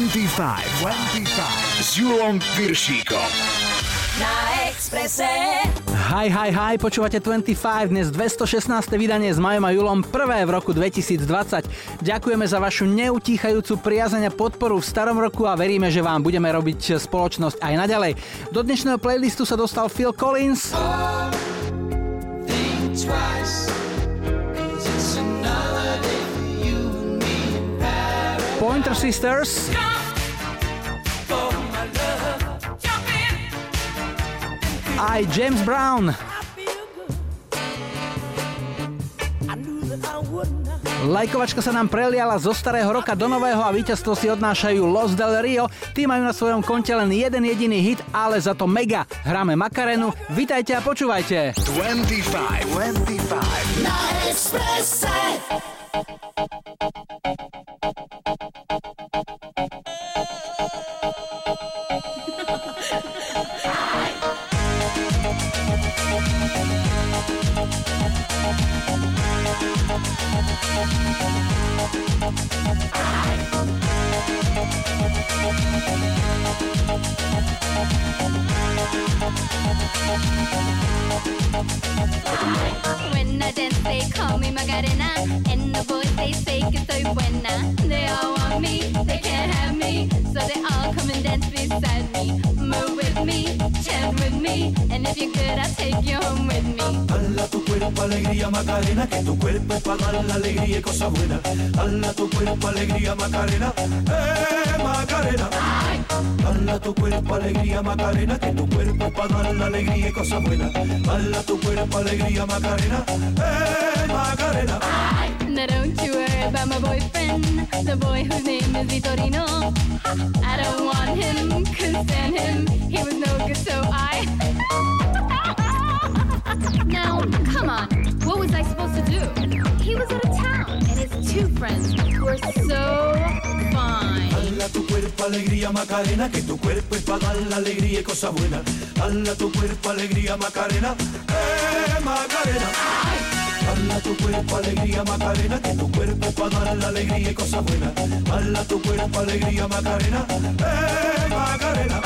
25, 25 s Julom Piršíkom. Na Exprese. Hi, hi, hi, počúvate 25, dnes 216. vydanie s Majom a Julom, prvé v roku 2020. Ďakujeme za vašu neutíchajúcu priazeň a podporu v starom roku a veríme, že vám budeme robiť spoločnosť aj naďalej. Do dnešného playlistu sa dostal Phil Collins. Pointer Sisters. Aj James Brown. Lajkovačka sa nám preliala zo starého roka do nového a víťazstvo si odnášajú Los Del Rio. Tí majú na svojom konte len jeden jediný hit, ale za to mega. Hráme Makarenu. Vítajte a počúvajte. 25, 25 Na. And if you're good, I'll take you home with me. Hala tu cuerpo alegría Macarena, que tu cuerpo es para dar la alegría y cosas buenas. Hala tu cuerpo alegría Macarena, eh Macarena. Hala tu cuerpo alegría Macarena, que tu cuerpo es para dar la alegría y cosas buenas. Hala tu cuerpo alegría Macarena, eh Macarena. Now don't you worry about my boyfriend, the boy whose name is Vitorino. I don't want him, couldn't stand him. He was no good, so I. come on, what was I supposed to do? He was out of town, and his two friends were so fine. Hala tu cuerpo alegría Macarena, que tu cuerpo es para dar la alegría y cosas buenas. Hala tu cuerpo alegría Macarena, eh Macarena. Hala tu cuerpo alegría Macarena, que tu cuerpo es para dar la alegría y cosas buenas. Hala tu cuerpo alegría Macarena, eh Macarena.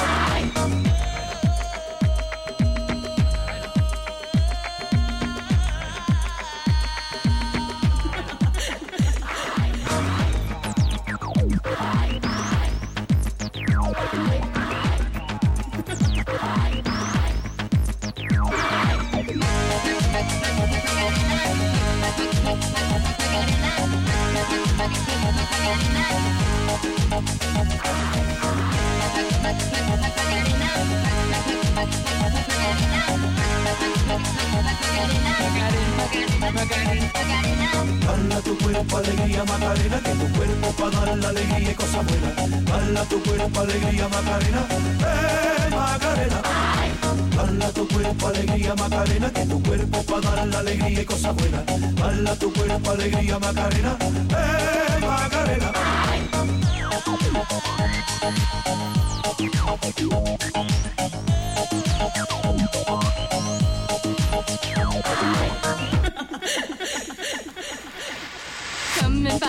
Hala tu cuerpo alegría Macarena, que tu cuerpo para dar la alegría y cosas buenas. Hala tu cuerpo alegría Macarena, eh Macarena. Hala tu cuerpo alegría Macarena, que tu cuerpo para dar la alegría y cosas buenas. Hala tu cuerpo alegría Macarena, eh Macarena. Come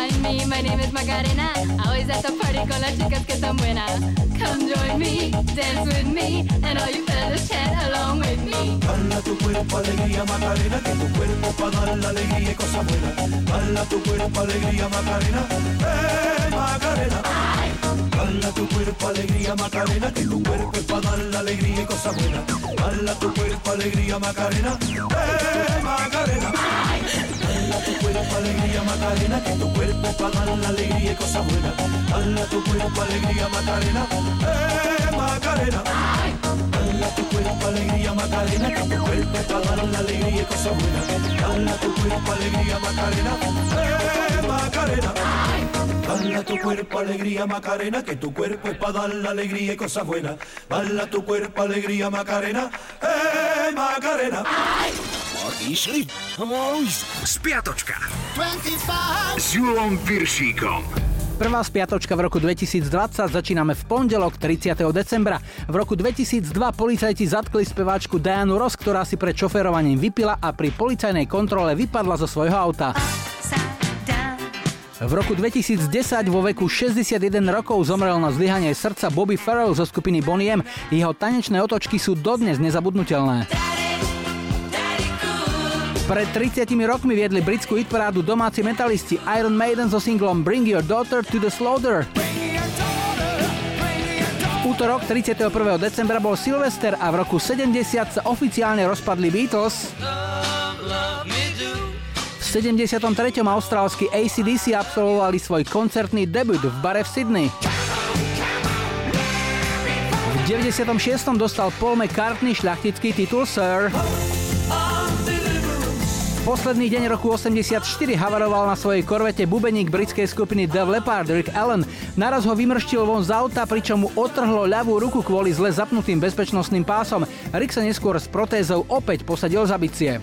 find me, my name is Macarena. Always at the party con las chicas que son buenas. Come join me, dance with me, and all you fellas chat along with me. Hala tu cuerpo alegría Macarena, que tu cuerpo para dar la alegría y cosas buenas. Hala tu cuerpo alegría Macarena, eh Macarena. Hala tu cuerpo alegría Macarena, que tu cuerpo para dar la alegría y cosas buenas. Hala tu cuerpo alegría Macarena, eh Macarena. Cuerpo alegría Macarena, que tu cuerpo para dar la alegría y cosas buenas. Hala tu cuerpo alegría Macarena, eh Macarena. Hala tu cuerpo alegría Macarena, que tu cuerpo para dar la alegría y cosas buenas. Hala tu cuerpo alegría Macarena, eh Macarena. Hala tu cuerpo alegría Macarena, que tu cuerpo es para dar la alegría y cosas buenas. Hala tu cuerpo alegría Macarena, eh Macarena. Išli? Spiatočka 25 s Julom Piršíkom. Prvá spiatočka v roku 2020 začíname v pondelok 30. decembra. V roku 2002 policajti zatkli speváčku Dianu Ross, ktorá si pred šoferovaním vypila a pri policajnej kontrole vypadla zo svojho auta. V roku 2010 vo veku 61 rokov zomrel na zlyhanie srdca Bobby Farrell zo skupiny Bonnie M. Jeho tanečné otočky sú dodnes nezabudnutelné. Pred 30 rokmi viedli britskú hitparádu domáci metalisti Iron Maiden so singlom Bring Your Daughter to the Slaughter. Útorok 31. decembra bol Silvester a v roku 70 sa oficiálne rozpadli Beatles. 73. austrálsky ACDC absolvovali svoj koncertný debut v bare v Sydney. V 96. dostal Paul McCartney šľachtický titul Sir. Posledný deň roku 84 havaroval na svojej korvete bubeník britskej skupiny The Leopard Rick Allen. Naraz ho vymrštil von z auta, pričom mu otrhlo ľavú ruku kvôli zle zapnutým bezpečnostným pásom. Rick sa neskôr s protézou opäť posadil za bicie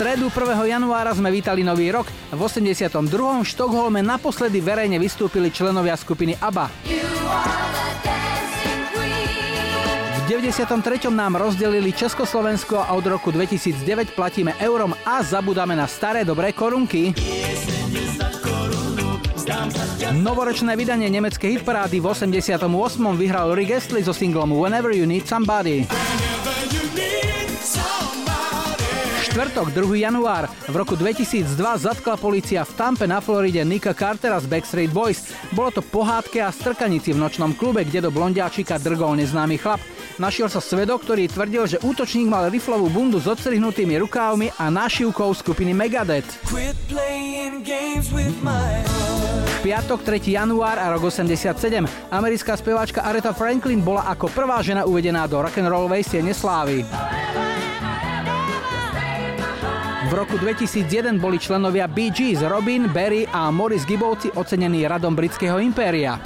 stredu 1. januára sme vítali nový rok. V 82. v Štokholme naposledy verejne vystúpili členovia skupiny ABBA. V 93. nám rozdelili Československo a od roku 2009 platíme eurom a zabudáme na staré dobré korunky. Novoročné vydanie nemeckej hitparády v 88. vyhral Rick Astley so singlom Whenever You Need Somebody štvrtok, 2. január. V roku 2002 zatkla policia v Tampe na Floride Nika Cartera z Backstreet Boys. Bolo to pohádke a strkanici v nočnom klube, kde do blondiáčika drgol neznámy chlap. Našiel sa svedok, ktorý tvrdil, že útočník mal riflovú bundu s odstrihnutými rukávmi a nášivkou skupiny Megadeth. Piatok 3. január a rok 87. Americká speváčka Aretha Franklin bola ako prvá žena uvedená do rock'n'rollovej siene slávy. V roku 2001 boli členovia Bee Gees, Robin, Barry a Morris Gibbovci ocenení radom britského impéria.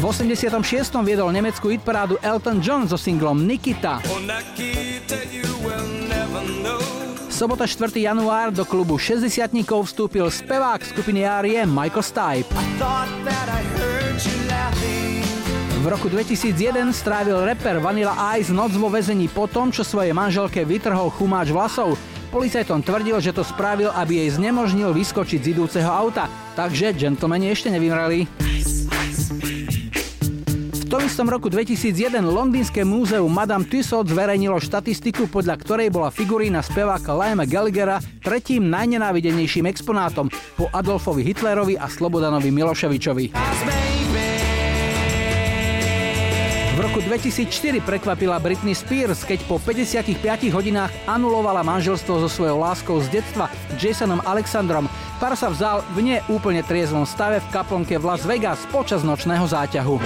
V 86. viedol nemeckú hitparádu Elton John so singlom Nikita. Sobota 4. január do klubu 60 vstúpil spevák skupiny R.E.M. Michael Stipe. V roku 2001 strávil rapper Vanilla Ice noc vo vezení po tom, čo svojej manželke vytrhol chumáč vlasov. Policajtom tvrdil, že to spravil, aby jej znemožnil vyskočiť z idúceho auta. Takže džentlmeni ešte nevymreli. V tom istom roku 2001 londýnske múzeum Madame Tussauds zverejnilo štatistiku, podľa ktorej bola figurína speváka Liama Gallaghera tretím najnenávidenejším exponátom po Adolfovi Hitlerovi a Slobodanovi Miloševičovi. V roku 2004 prekvapila Britney Spears, keď po 55 hodinách anulovala manželstvo so svojou láskou z detstva Jasonom Alexandrom. Pár sa vzal v nie úplne triezvom stave v kaplnke v Las Vegas počas nočného záťahu.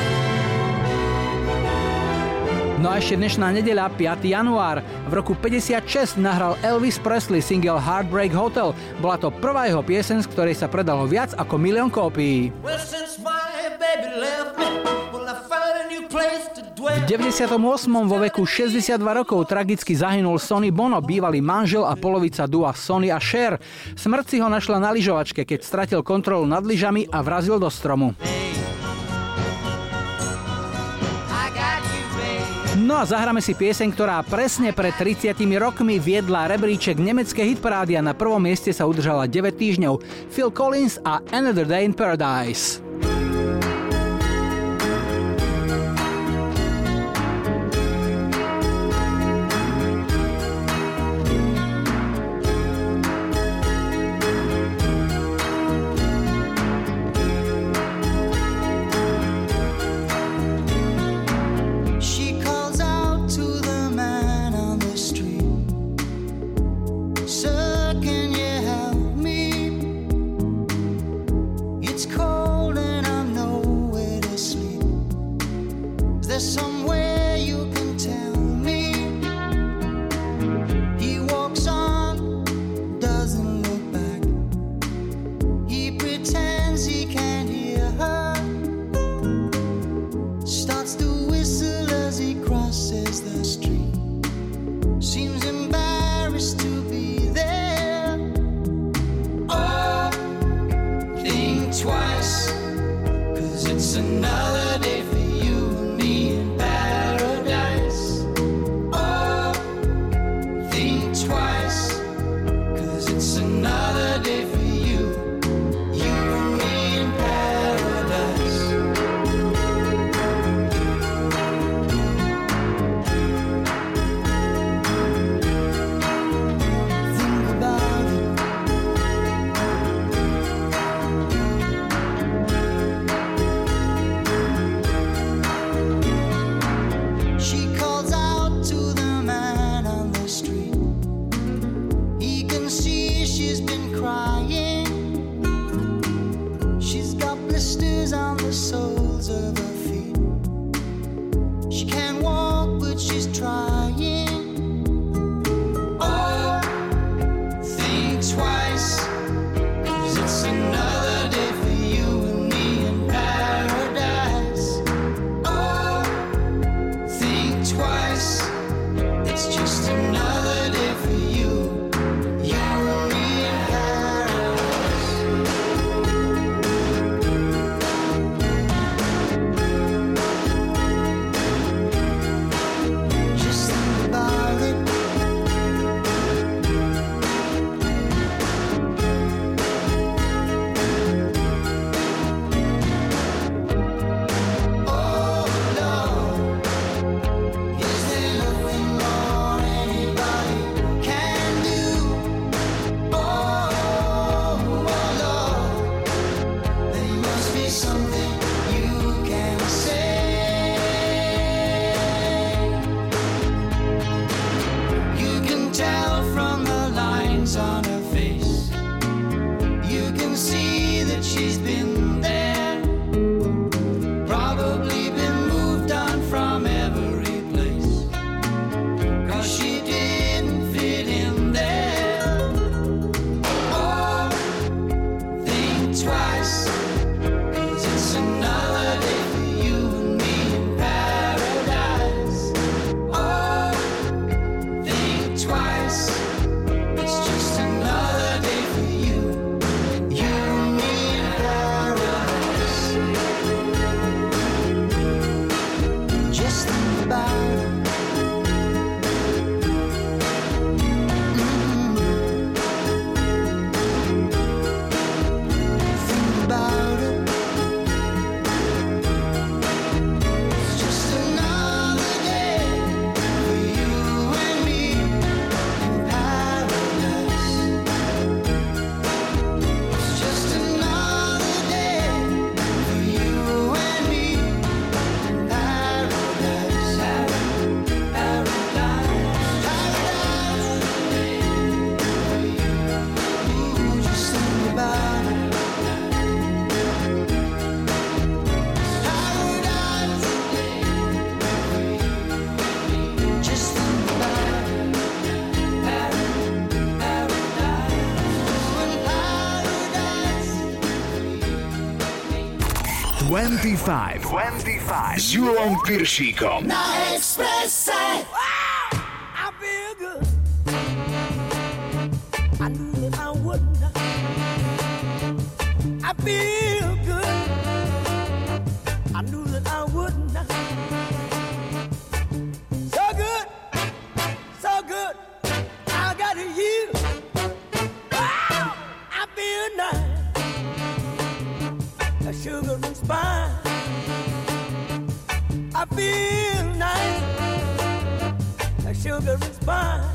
No a ešte dnešná nedeľa, 5. január. V roku 56 nahral Elvis Presley single Heartbreak Hotel. Bola to prvá jeho piesen, z ktorej sa predalo viac ako milión kópií. Well, v 98. vo veku 62 rokov tragicky zahynul Sonny Bono, bývalý manžel a polovica dua Sonny a Cher. Smrť si ho našla na lyžovačke, keď stratil kontrolu nad lyžami a vrazil do stromu. No a zahráme si pieseň, ktorá presne pred 30 rokmi viedla rebríček nemeckej hitparády a na prvom mieste sa udržala 9 týždňov. Phil Collins a Another Day in Paradise. 25. 25. S Julom Piršíkom. Na Expresse. fine.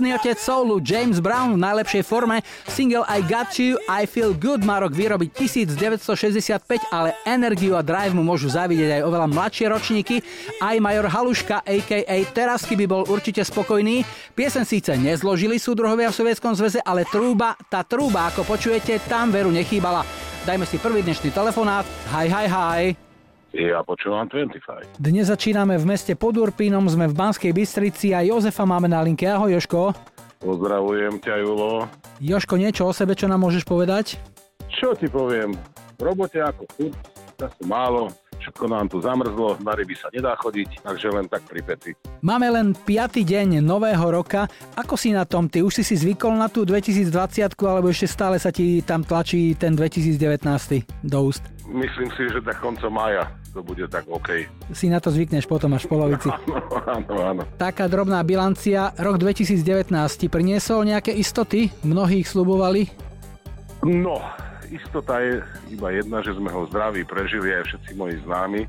Krstný otec soulu James Brown v najlepšej forme. Single I Got You, I Feel Good má rok vyrobiť 1965, ale energiu a drive mu môžu zavidieť aj oveľa mladšie ročníky. Aj Major Haluška, a.k.a. Terasky by bol určite spokojný. Piesen síce nezložili súdruhovia v Sovietskom zväze, ale trúba, tá trúba, ako počujete, tam veru nechýbala. Dajme si prvý dnešný telefonát. Hi, hi, hi. Ja počúvam 25. Dnes začíname v meste pod Urpínom, sme v Banskej Bystrici a Jozefa máme na linke. Ahoj Joško. Pozdravujem ťa, Julo. Joško, niečo o sebe, čo nám môžeš povedať? Čo ti poviem? V robote ako furt, času málo, všetko nám tu zamrzlo, na ryby sa nedá chodiť, takže len tak pri peci. Máme len 5. deň nového roka. Ako si na tom? Ty už si si zvykol na tú 2020 alebo ešte stále sa ti tam tlačí ten 2019 do úst? Myslím si, že tak koncom mája to bude tak OK. Si na to zvykneš potom až v polovici. Áno, áno. Taká drobná bilancia. Rok 2019 ti priniesol nejaké istoty? Mnohých slubovali? No, istota je iba jedna, že sme ho zdraví prežili aj všetci moji známi,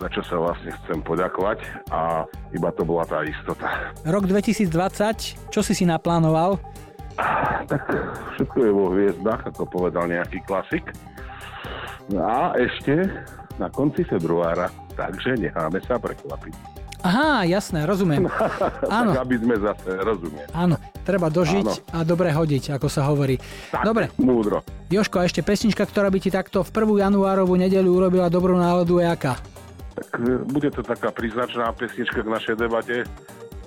za čo sa vlastne chcem poďakovať a iba to bola tá istota. Rok 2020, čo si si naplánoval? Tak všetko je vo hviezdach, ako povedal nejaký klasik. No a ešte na konci februára, takže necháme sa prekvapiť. Aha, jasné, rozumiem. Áno, Tak aby sme zase rozumeli. áno, treba dožiť Áno. a dobre hodiť, ako sa hovorí. Tak, Dobre, Múdro. Joško, a ešte pesnička, ktorá by ti takto v 1. januárovú nedeľu urobila dobrú náladu je aká? Tak e, bude to taká príznačná pesnička k našej debate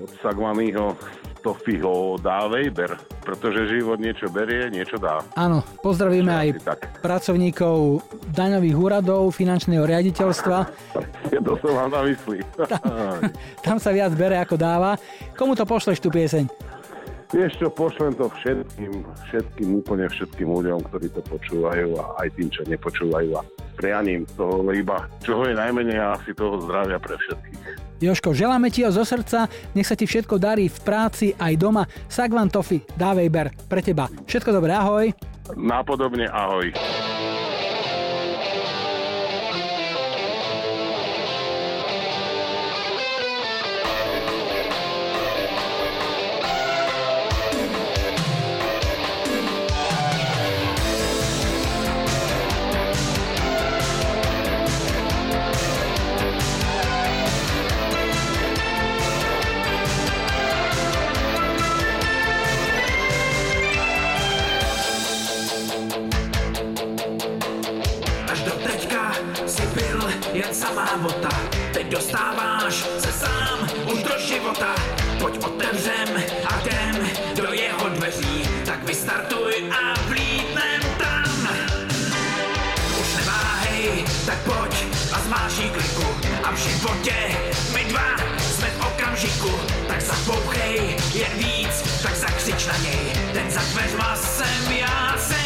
od Sagmanyho Tofiho dá Weber, pretože život niečo berie, niečo dá. Áno, pozdravíme aj tak. pracovníkov daňových úradov, finančného riaditeľstva. Je to som vám na mysli. Tam sa viac bere ako dáva. Komu to pošleš tú pieseň? Vieš čo, pošlem to všetkým, všetkým, úplne všetkým ľuďom, ktorí to počúvajú a aj tým, čo nepočúvajú a prianím toho iba, čoho je najmenej asi toho zdravia pre všetkých. Joško, želáme ti ho zo srdca, nech sa ti všetko darí v práci aj doma. Sagvan Tofi, Dávejber, pre teba. Všetko dobré, ahoj. Nápodobne ahoj. Životě my dva jsme v okamžiku, tak zapouchej jen víc, tak zakřič na něj, ten za dveřma jsem já, jsem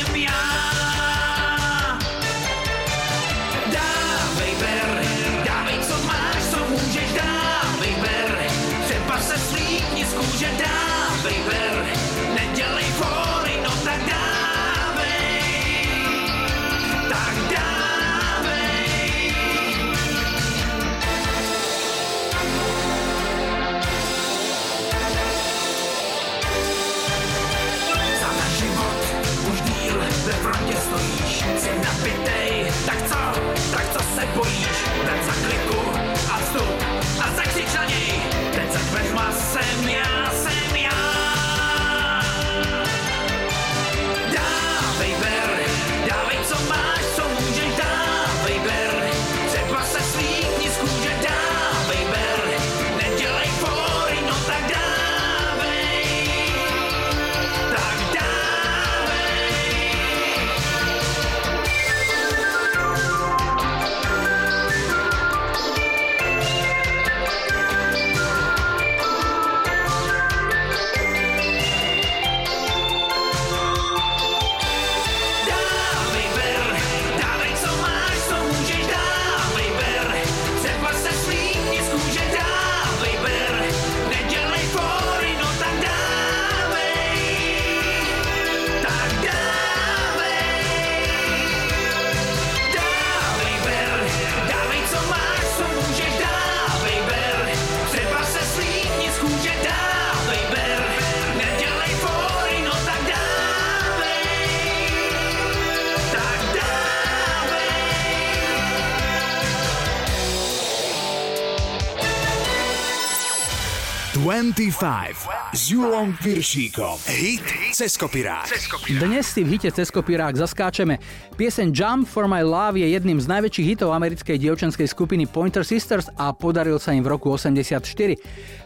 25 s Julom Piršíkom. Hit cez kopirák. Dnes si v hite cez kopírák zaskáčeme. Pieseň Jump for My Love je jedným z najväčších hitov americkej dievčenskej skupiny Pointer Sisters a podaril sa im v roku 84.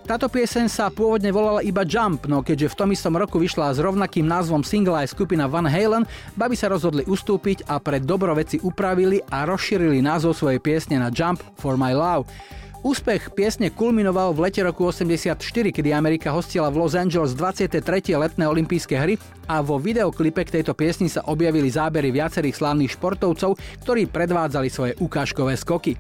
Táto pieseň sa pôvodne volala iba Jump, no keďže v tom istom roku vyšla s rovnakým názvom single aj skupina Van Halen, baby sa rozhodli ustúpiť a pre dobro veci upravili a rozšírili názov svojej piesne na Jump for My Love. Úspech piesne kulminoval v lete roku 84, kedy Amerika hostila v Los Angeles 23. letné olympijské hry a vo videoklipe k tejto piesni sa objavili zábery viacerých slávnych športovcov, ktorí predvádzali svoje ukážkové skoky.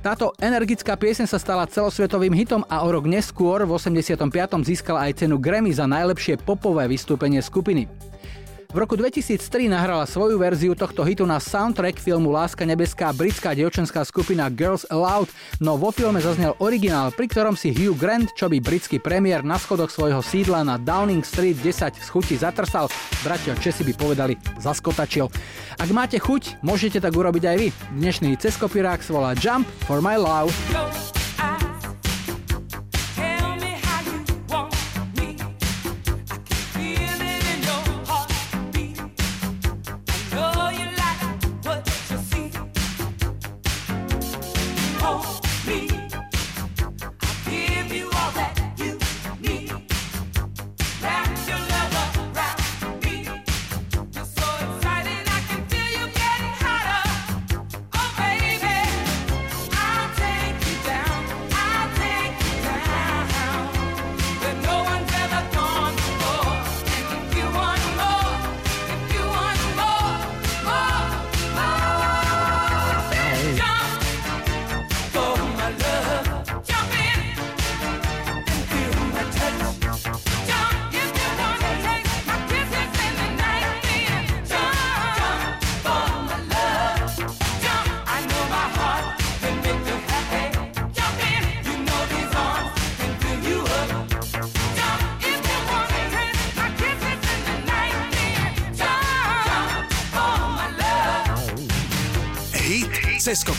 Táto energická pieseň sa stala celosvetovým hitom a o rok neskôr v 85. získala aj cenu Grammy za najlepšie popové vystúpenie skupiny. V roku 2003 nahrala svoju verziu tohto hitu na soundtrack filmu Láska nebeská britská dievčenská skupina Girls Aloud, no vo filme zaznel originál, pri ktorom si Hugh Grant, čo by britský premiér na schodoch svojho sídla na Downing Street 10 z chuti zatrsal, bratia Česi by povedali zaskotačil. Ak máte chuť, môžete tak urobiť aj vy. Dnešný ceskopirák volá Jump for my love.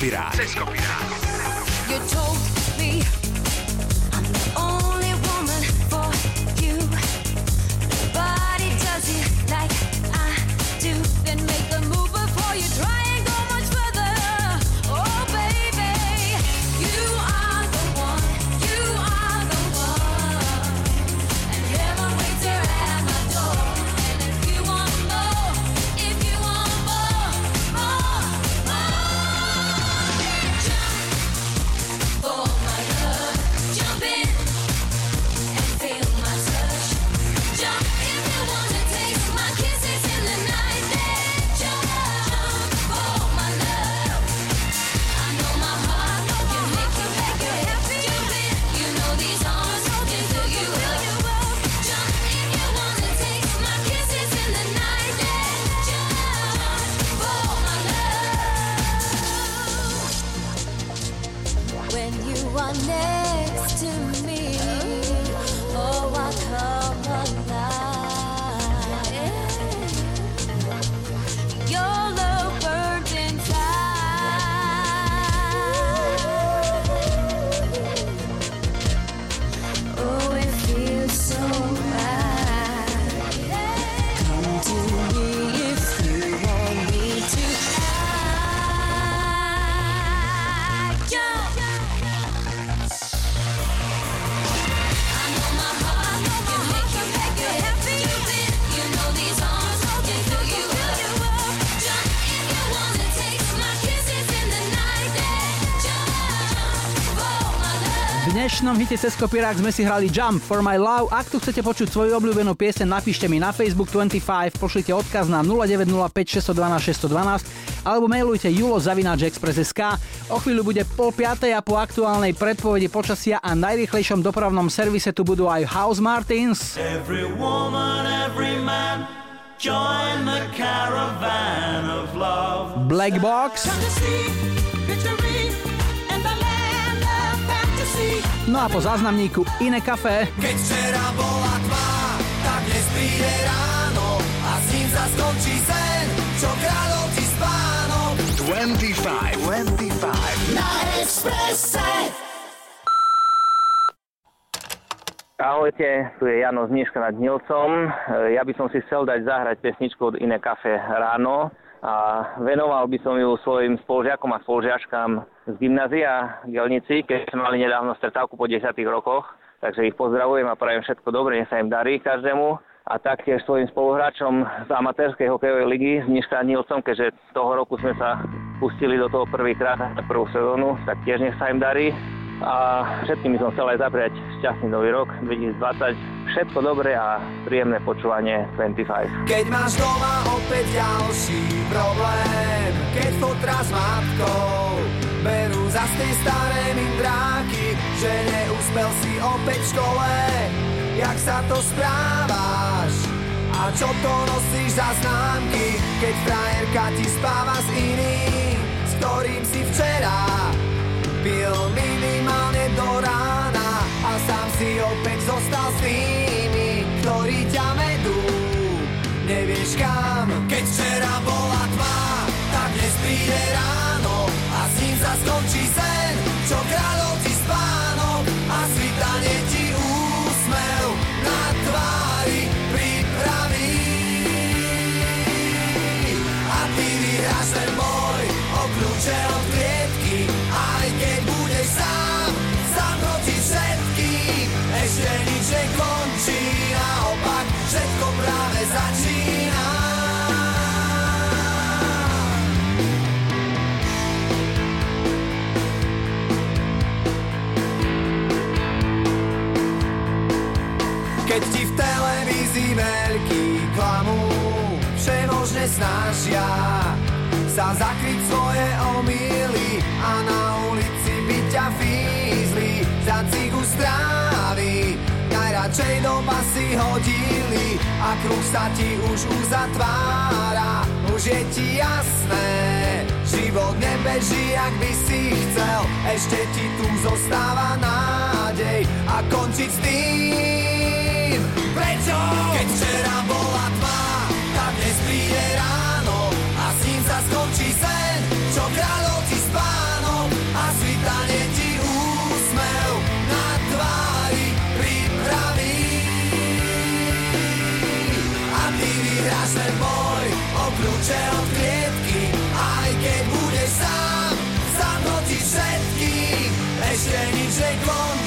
Cez kopirák. Hite cez kopírák sme si hrali Jump for my love. Ak tu chcete počuť svoju obľúbenú pieseň, napíšte mi na Facebook 25, pošlite odkaz na 0905 612 612 alebo mailujte julo.express.sk. O chvíľu bude pol piatej a po aktuálnej predpovedi počasia a najrýchlejšom dopravnom servise tu budú aj House Martins. Every woman, every man, join the caravan of love. Black Box. No a po záznamníku Iné kafe. Keď včera bola tma, tak dnes príde ráno a s ním sa skončí sen, čo kráľov ti spánok. 25, 25. Na Expresse. Ahojte, tu je Jano Znižka nad Nilcom. E, Ja by som si chcel dať zahrať pesničku od Iné kafe ráno a venoval by som ju svojim spolužiakom a spolužiačkám z gymnázia v keď sme mali nedávno stretávku po 10 rokoch. Takže ich pozdravujem a prajem všetko dobré, nech sa im darí každému. A taktiež svojim spoluhráčom z amatérskej hokejovej ligy Nižka nad Nilcom, keďže toho roku sme sa pustili do toho prvýkrát na prvú sezónu, tak tiež nech sa im darí. A všetkým som chcel aj zapriať šťastný nový rok 2020. Všetko dobré a príjemné počúvanie 25. Keď máš doma opäť ďalší problém, keď fotra s matkou berú za tej staré mindráky, že neúspel si opäť v škole, jak sa to správaš? A čo to nosíš za známky, keď frajerka ti spáva s iným, s ktorým si včera pil minimálne do rána a sám si opäť zostal s tými, ktorí ťa vedú. Nevieš kam, keď včera bola Keď ti v televízii veľký klamú, všemožne snažia sa zakryť svoje omily a na ulici by ťa fízli za cigu strávy. Najradšej do basy hodili a kruh sa ti už uzatvára. Už je ti jasné, život nebeží, ak by si chcel. Ešte ti tu zostáva nádej a končiť s tým. Prečo? Keď včera bola tma, tak dnes príde ráno a s ním sa skončí sen, čo kráľov ti spánok a svitanie ti úsmev na tvári pripraví. A ty vyhráš ten boj o kľúče od všetkým. Ešte nič nekončí,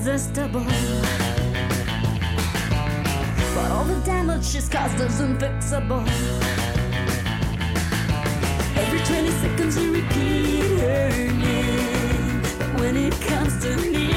irresistible. But all the damage she's caused is unfixable. Every 20 seconds you repeat her name. But when it comes to me,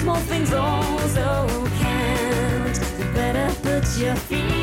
small things also count. You better put your feet.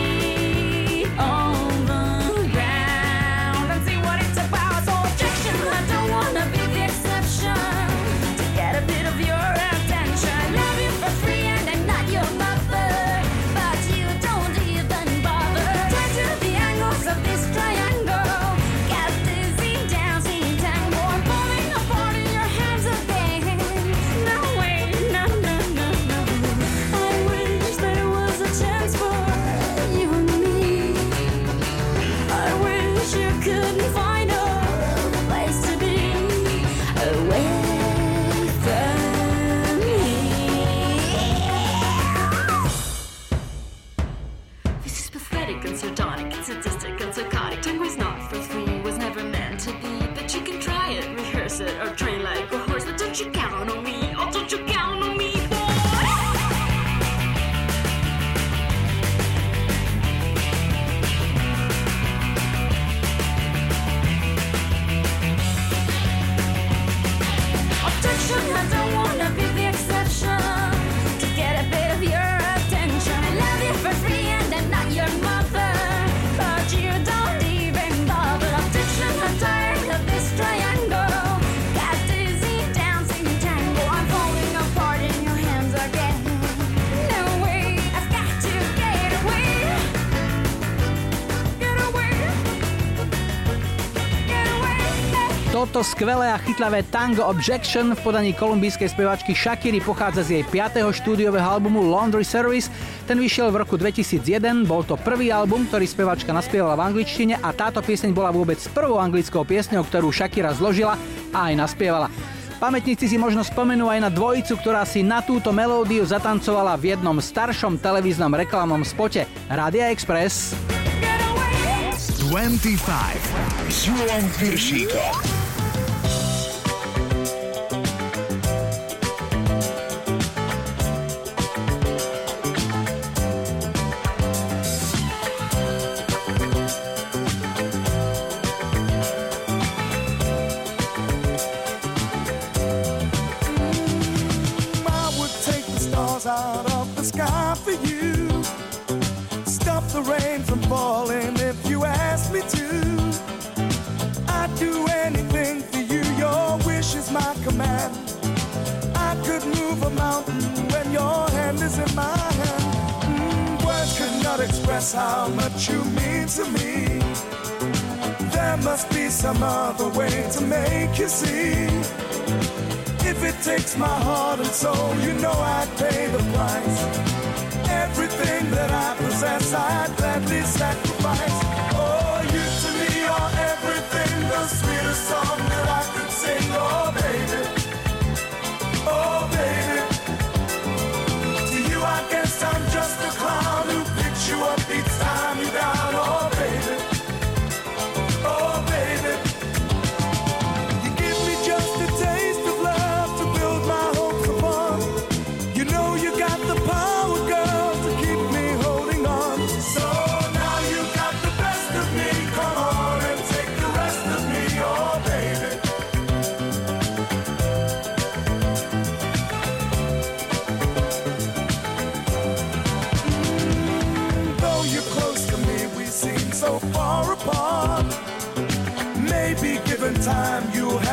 toto skvelé a chytlavé Tango Objection v podaní kolumbijskej spevačky Shakiry pochádza z jej 5. štúdiového albumu Laundry Service. Ten vyšiel v roku 2001, bol to prvý album, ktorý spevačka naspievala v angličtine a táto pieseň bola vôbec prvou anglickou piesňou, ktorú Shakira zložila a aj naspievala. Pamätníci si možno spomenú aj na dvojicu, ktorá si na túto melódiu zatancovala v jednom staršom televíznom reklamom spote Radia Express. 25 s Júlom must be some other way to make you see. If it takes my heart and soul, you know I'd pay the price. Everything that I possess, I'd gladly sacrifice. Oh, you to me are everything, the sweetest song that I could sing. Oh,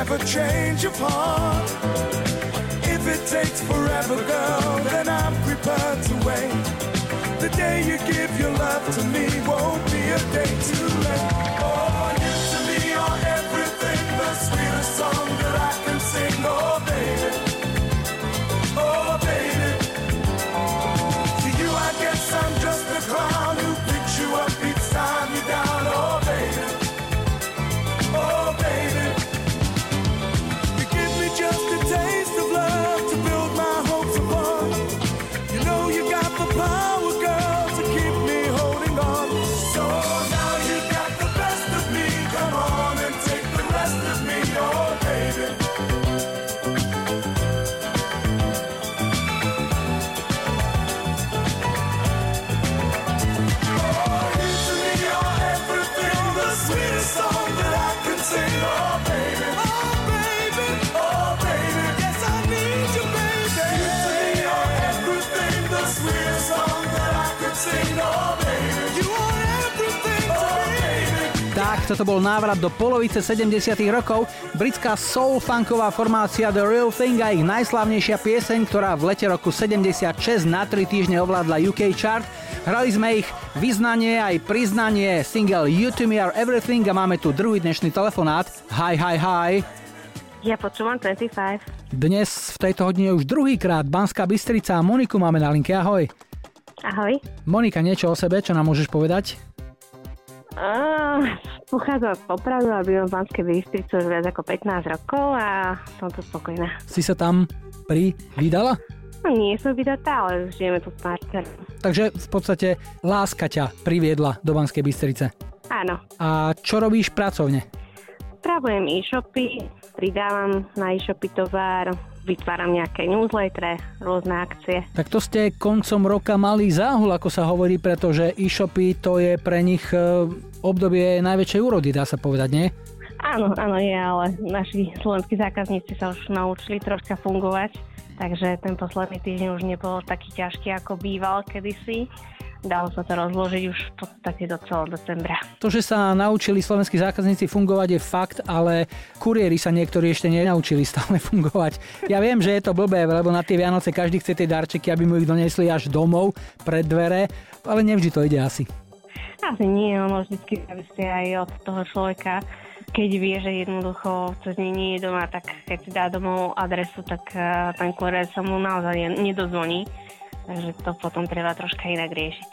have a change of heart. If it takes forever, girl, then I'm prepared to wait. The day you give your love to me won't be a day too late. Tak, toto bol návrat do polovice 70 rokov. Britská soul-funková formácia The Real Thing a ich najslavnejšia pieseň, ktorá v lete roku 76 na 3 týždne ovládla UK chart. Hrali sme ich vyznanie aj priznanie single You to me are everything a máme tu druhý dnešný telefonát. Hi, hi, hi. Ja počúvam 25. Dnes v tejto hodine už druhýkrát Banská Bystrica a Moniku máme na linke. Ahoj. Ahoj. Monika, niečo o sebe, čo nám môžeš povedať? Uh, pochádzam z Popradu a bývam v Banskej Bystrici už viac ako 15 rokov a som tu spokojná. Si sa tam privydala? No, nie som vydatá, ale žijeme tu s partnerom. Takže v podstate láska ťa priviedla do Banskej Bystrice. Áno, A čo robíš pracovne? Spravujem e-shopy, pridávam na e-shopy tovar, vytváram nejaké newslettere, rôzne akcie. Tak to ste koncom roka mali záhul, ako sa hovorí, pretože e-shopy to je pre nich e, obdobie najväčšej úrody, dá sa povedať, nie? Áno, áno, je, ale naši slovenskí zákazníci sa už naučili troška fungovať, takže ten posledný týždeň už nebol taký ťažký, ako býval kedysi. Dalo sa to rozložiť už v podstate do celého decembra. To, že sa naučili slovenskí zákazníci fungovať je fakt, ale kuriéri sa niektorí ešte nenaučili stále fungovať. Ja viem, že je to blbé, lebo na tie Vianoce každý chce tie darčeky, aby mu ich donesli až domov, pred dvere, ale nevždy to ide asi. Asi nie, ono vždy závisí aj od toho človeka. Keď vie, že jednoducho cez nej nie je doma, tak keď si dá domov adresu, tak eh, ten kuriér sa mu naozaj ne- nedozvoní. Takže to potom treba troška inak riešiť.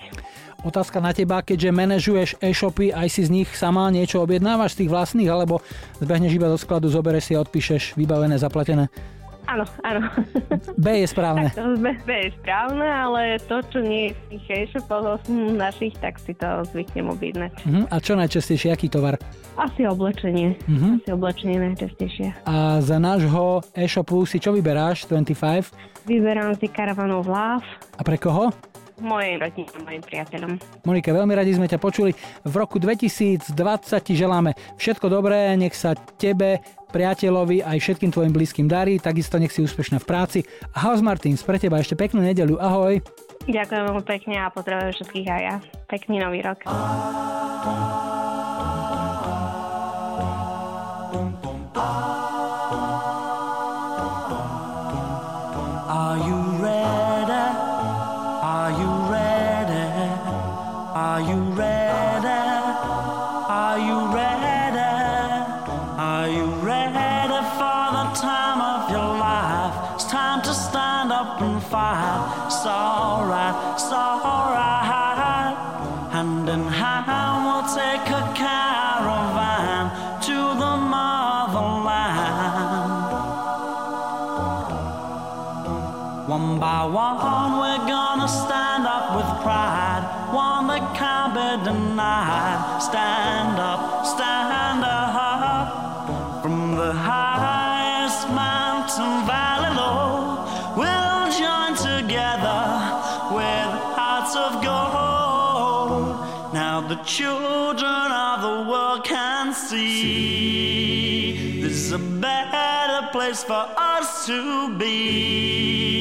Otázka na teba, keďže manažuješ e-shopy, aj si z nich sama niečo objednávaš z tých vlastných, alebo zbehneš iba do skladu, zobereš si a odpíšeš vybavené, zaplatené? Áno, áno. B je správne. Tak B, B je správne, ale to, čo nie je z tých e-shopov našich, tak si to zvyknem objednať. Mhm. A čo najčastejšie, aký tovar? Asi oblečenie. Mhm. Asi oblečenie najčastejšie. A za nášho e-shopu si čo vyberáš, 25? Vyberám si karavanov Love, A pre koho? mojej rodine, mojim priateľom. Monika, veľmi radi sme ťa počuli. V roku 2020 ti želáme všetko dobré, nech sa tebe, priateľovi aj všetkým tvojim blízkym darí, takisto nech si úspešná v práci. A House Martins, pre teba ešte peknú nedeľu, ahoj. Ďakujem veľmi pekne a pozdravujem všetkých aj ja. Pekný nový rok. Are Stand up, stand up. From the highest mountain valley low, we'll join together with hearts of gold. Now the children of the world can see this is a better place for us to be.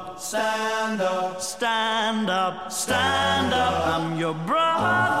Stand up, stand up, stand up. I'm your brother.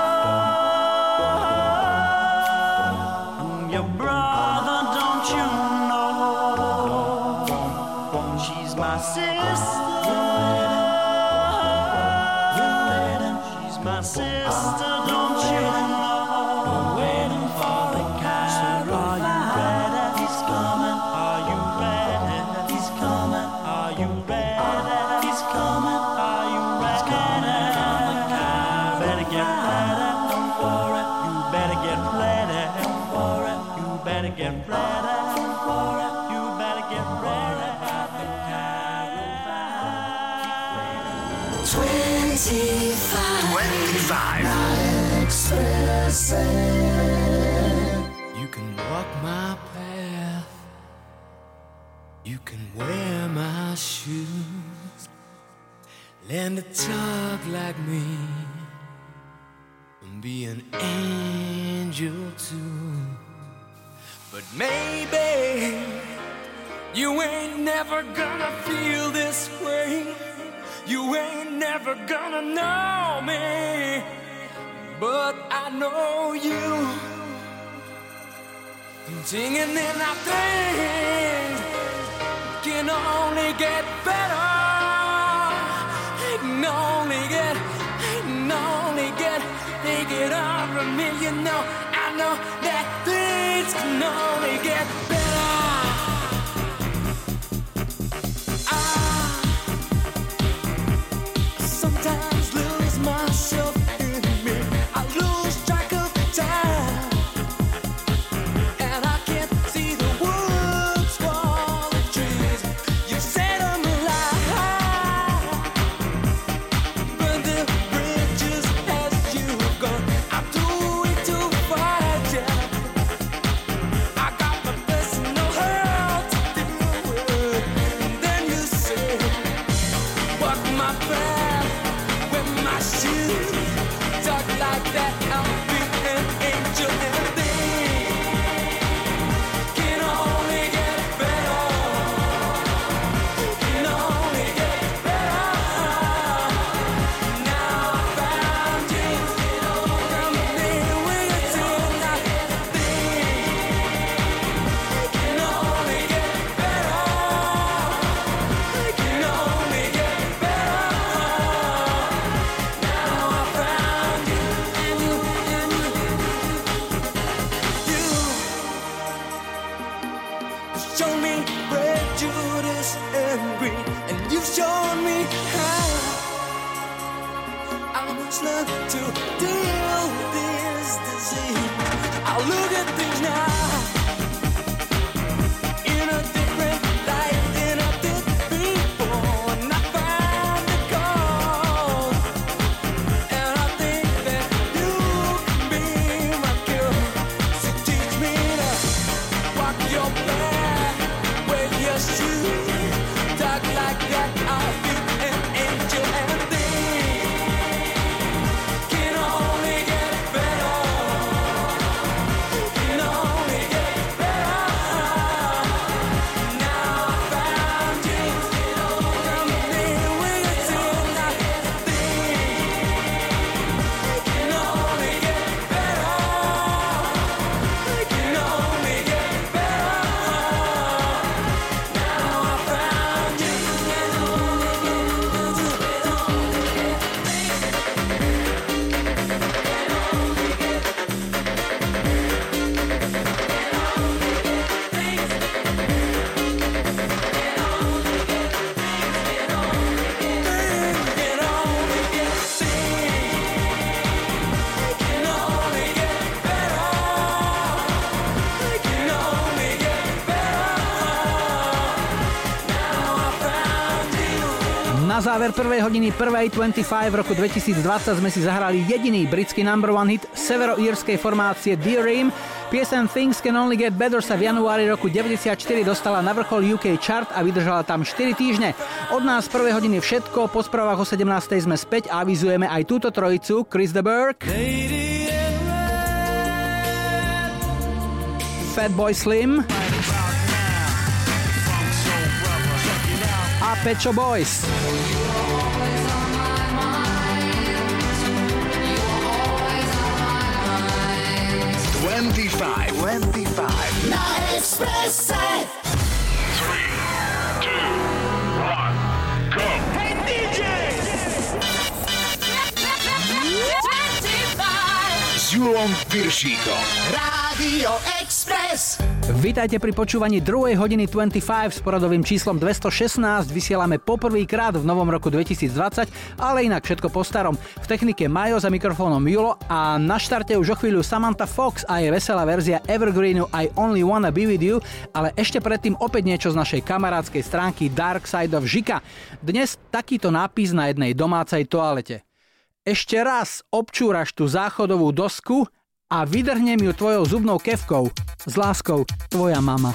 Learn to talk like me. And be an angel too. But maybe you ain't never gonna feel this way. You ain't never gonna know me. But I know you. I'm Singing in our things can only get better. From me. You know, I know that things can only get záver prvej hodiny prvej 25 v roku 2020 sme si zahrali jediný britský number one hit severoírskej formácie Dear Ream. Piesen Things Can Only Get Better sa v januári roku 94 dostala na vrchol UK chart a vydržala tam 4 týždne. Od nás prvej hodiny všetko, po správach o 17. sme späť a avizujeme aj túto trojicu Chris de Burke, Fatboy Slim Pet Boys. 25, 25. Na Expresse. S Julom Piršíkom. Rádio Express. Vítajte pri počúvaní 2. hodiny 25 s poradovým číslom 216. Vysielame poprvýkrát v novom roku 2020, ale inak všetko po starom. V technike Majo za mikrofónom Julo a na štarte už o chvíľu Samantha Fox a je veselá verzia Evergreenu I Only Wanna Be With You, ale ešte predtým opäť niečo z našej kamarádskej stránky Dark Side of Žika. Dnes takýto nápis na jednej domácej toalete. Ešte raz občúraš tú záchodovú dosku a vydrhnem ju tvojou zubnou kevkou. S láskou, tvoja mama.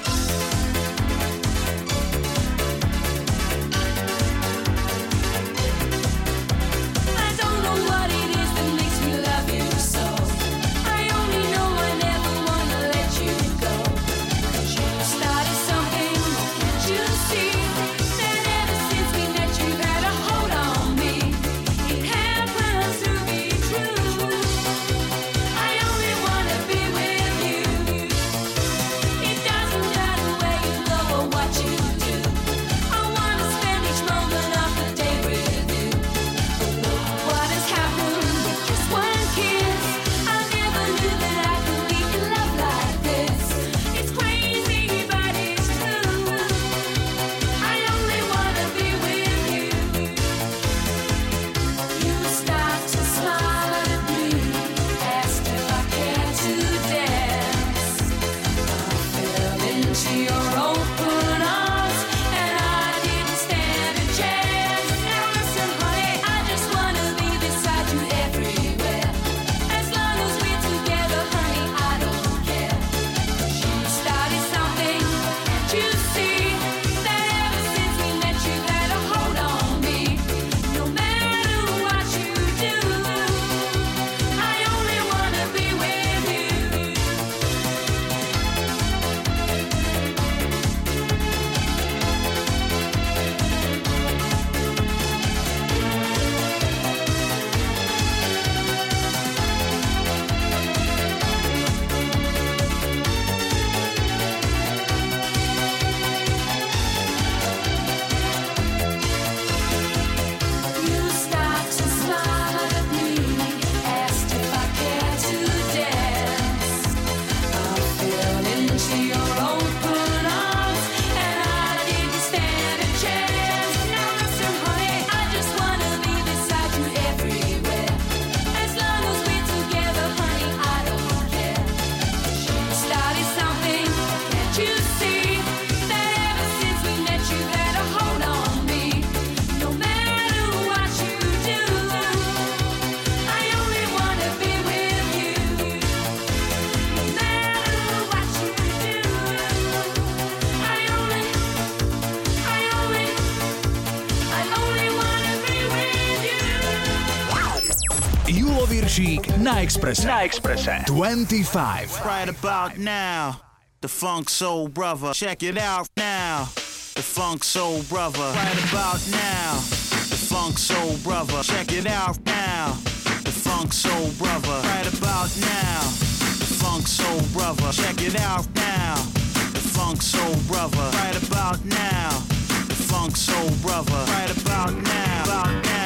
Na Exprese. Na Exprese. 25. Right about now, the Funk Soul Brother. Check it out now. The Funk Soul Brother. Right about now, the Funk Soul Brother. Check it out now. The Funk Soul Brother. Right about now, the Funk Soul Brother. Check it out now. The Funk Soul Brother. Right about now, the Funk Soul Brother. Right about now, about now,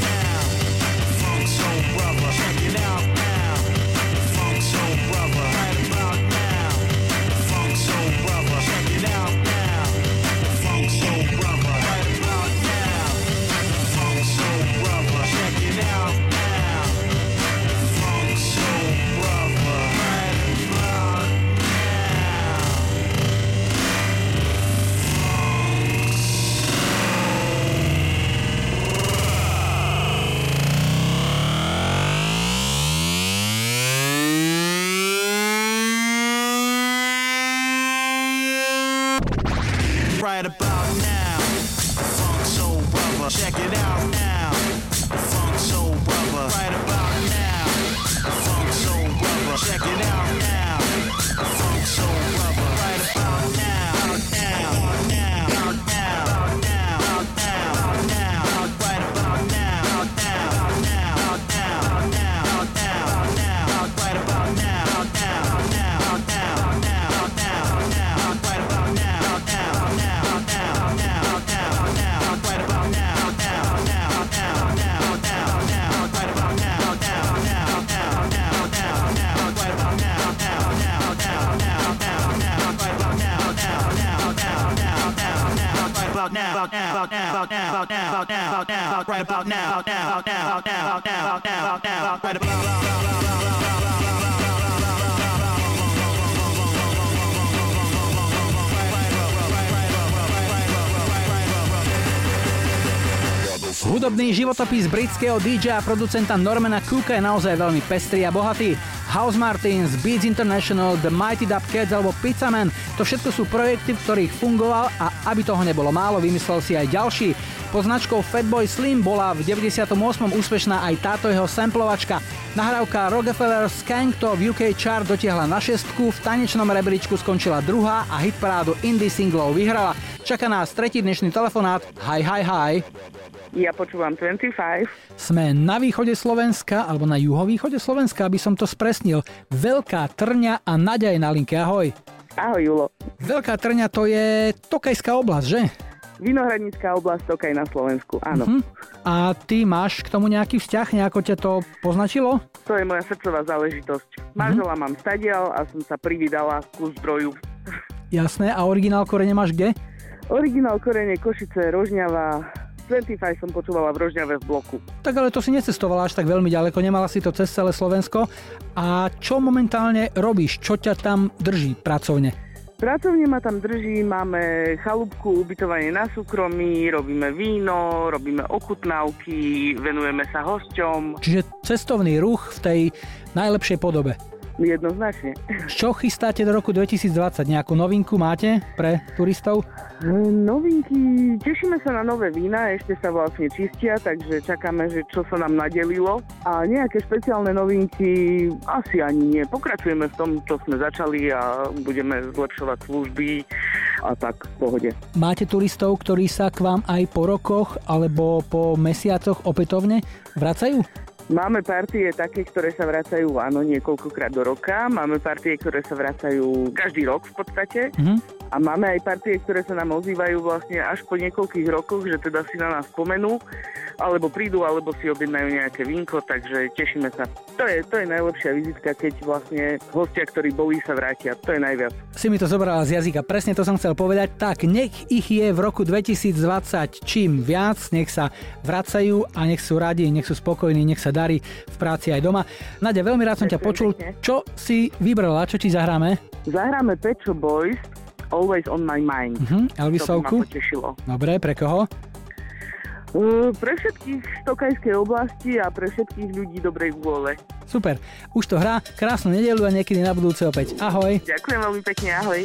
Životopis britského DJ a producenta Normana Cooka je naozaj veľmi pestrý a bohatý. House Martins, Beats International, The Mighty Dub Cats alebo Pizzaman, to všetko sú projekty, v ktorých fungoval a aby toho nebolo málo, vymyslel si aj ďalší. Pod značkou Fatboy Slim bola v 98. úspešná aj táto jeho samplovačka. Nahrávka Rockefeller Skank to v UK chart dotiahla na šestku, v tanečnom rebríčku skončila druhá a hitparádu indie singlov vyhrala. Čaká nás tretí dnešný telefonát. Hi, hi, hi. Ja počúvam 25. Sme na východe Slovenska, alebo na juhovýchode Slovenska, aby som to spresnil. Veľká Trňa a Naďa je na linke. Ahoj. Ahoj, Julo. Veľká Trňa to je Tokajská oblasť, že? Vinohradnícká oblasť Tokaj na Slovensku, áno. Mhm. A ty máš k tomu nejaký vzťah? Nejako ťa to poznačilo? To je moja srdcová záležitosť. Manžela mám stadial a som sa privídala ku zdroju. Jasné. A originál korene máš kde? Originál korene Košice, Rožňava, 25 som počúvala v Rožňave v bloku. Tak ale to si necestovala až tak veľmi ďaleko, nemala si to cez celé Slovensko. A čo momentálne robíš? Čo ťa tam drží pracovne? Pracovne ma tam drží, máme chalúbku, ubytovanie na súkromí, robíme víno, robíme ochutnávky, venujeme sa hosťom. Čiže cestovný ruch v tej najlepšej podobe. Jednoznačne. Čo chystáte do roku 2020? Nejakú novinku máte pre turistov? Novinky, tešíme sa na nové vína, ešte sa vlastne čistia, takže čakáme, že čo sa nám nadelilo. A nejaké špeciálne novinky asi ani nie. Pokračujeme v tom, čo sme začali a budeme zlepšovať služby a tak v pohode. Máte turistov, ktorí sa k vám aj po rokoch alebo po mesiacoch opätovne vracajú? Máme partie také, ktoré sa vracajú áno niekoľkokrát do roka. Máme partie, ktoré sa vracajú každý rok v podstate. Mhm. A máme aj partie, ktoré sa nám ozývajú vlastne až po niekoľkých rokoch, že teda si na nás spomenú, alebo prídu, alebo si objednajú nejaké vínko, takže tešíme sa. To je, to je najlepšia vizitka, keď vlastne hostia, ktorí boli, sa vrátia. To je najviac. Si mi to zobrala z jazyka, presne to som chcel povedať. Tak, nech ich je v roku 2020 čím viac, nech sa vracajú a nech sú radi, nech sú spokojní, nech sa darí v práci aj doma. Nadia, veľmi rád som ťa počul. Čo si vybrala, čo ti zahráme? Zahráme Pecho Boys, Always on my mind. By Elvisovku. Dobre, pre koho? Uh, pre všetkých z Tokajskej oblasti a pre všetkých ľudí dobrej vôle. Super, už to hrá. Krásnu nedelu a niekedy na budúce opäť. Ahoj. Ďakujem veľmi pekne, ahoj.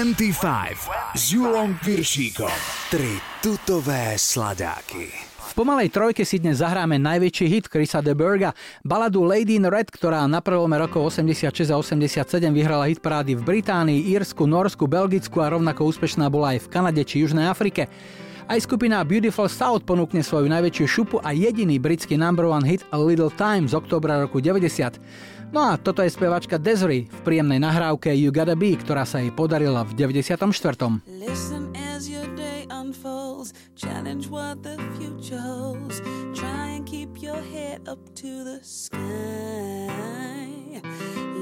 25 s Julom Piršíkom. Tri tutové sladáky. V pomalej trojke si dnes zahráme najväčší hit Chrisa de Berga, baladu Lady in Red, ktorá na prelome rokov 86 a 87 vyhrala hit parády v Británii, Írsku, Norsku, Belgicku a rovnako úspešná bola aj v Kanade či Južnej Afrike. Aj skupina Beautiful South ponúkne svoju najväčšiu šupu a jediný britský number one hit A Little Time z októbra roku 90. No a toto je spevačka Desiree v príjemnej nahrávke You Gotta Be, ktorá sa jej podarila v 94. Listen as your day unfolds. Challenge what the future holds. Try and keep your head up to the sky.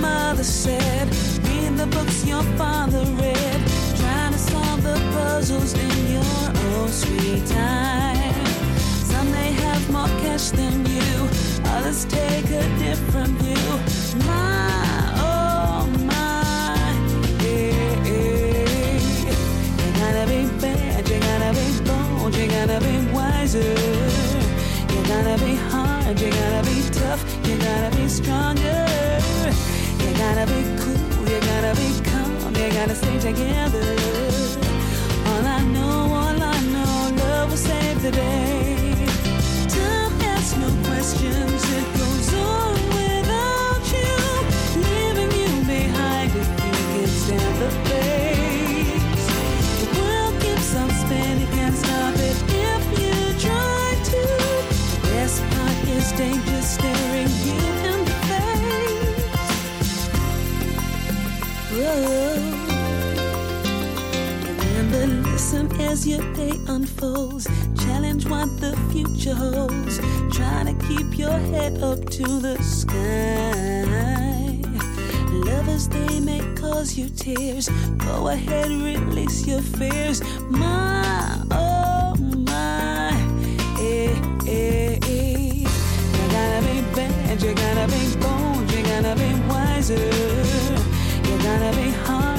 Mother said. Read the books your father read. Trying to solve the puzzles in your own sweet time. Some may have more cash than you, others take a different view. My, oh my, yeah. You gotta be bad, you gotta be bold, you gotta be wiser. You gotta be hard, you gotta be tough, you gotta be stronger gotta be cool, you gotta be calm, you gotta stay together. All I know, all I know, love will save the day. Don't ask no questions, it goes on without you, leaving you behind if you can stand the pace. The world keeps on spinning, can't stop it if you try to. The best part is dangerous. Remember, listen as your day unfolds. Challenge what the future holds. Try to keep your head up to the sky. Lovers, they may cause you tears. Go ahead, release your fears. My, oh my, eh, eh, eh. You gotta be bad, you gotta be bold, you gotta be wiser.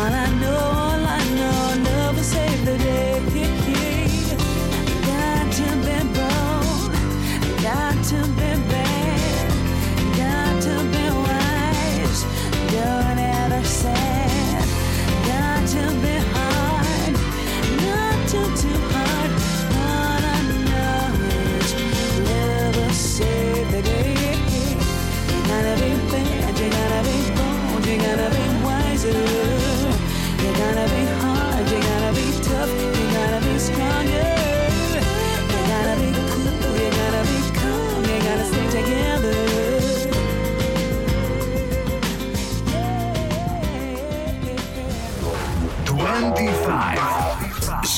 All I know, all I know, will save the day. Got to be bold, got to be bad, got to be wise. Sad, got to be hard, not too too hard. All I know save the day. You gotta be bad, you gotta be bold, you gotta be.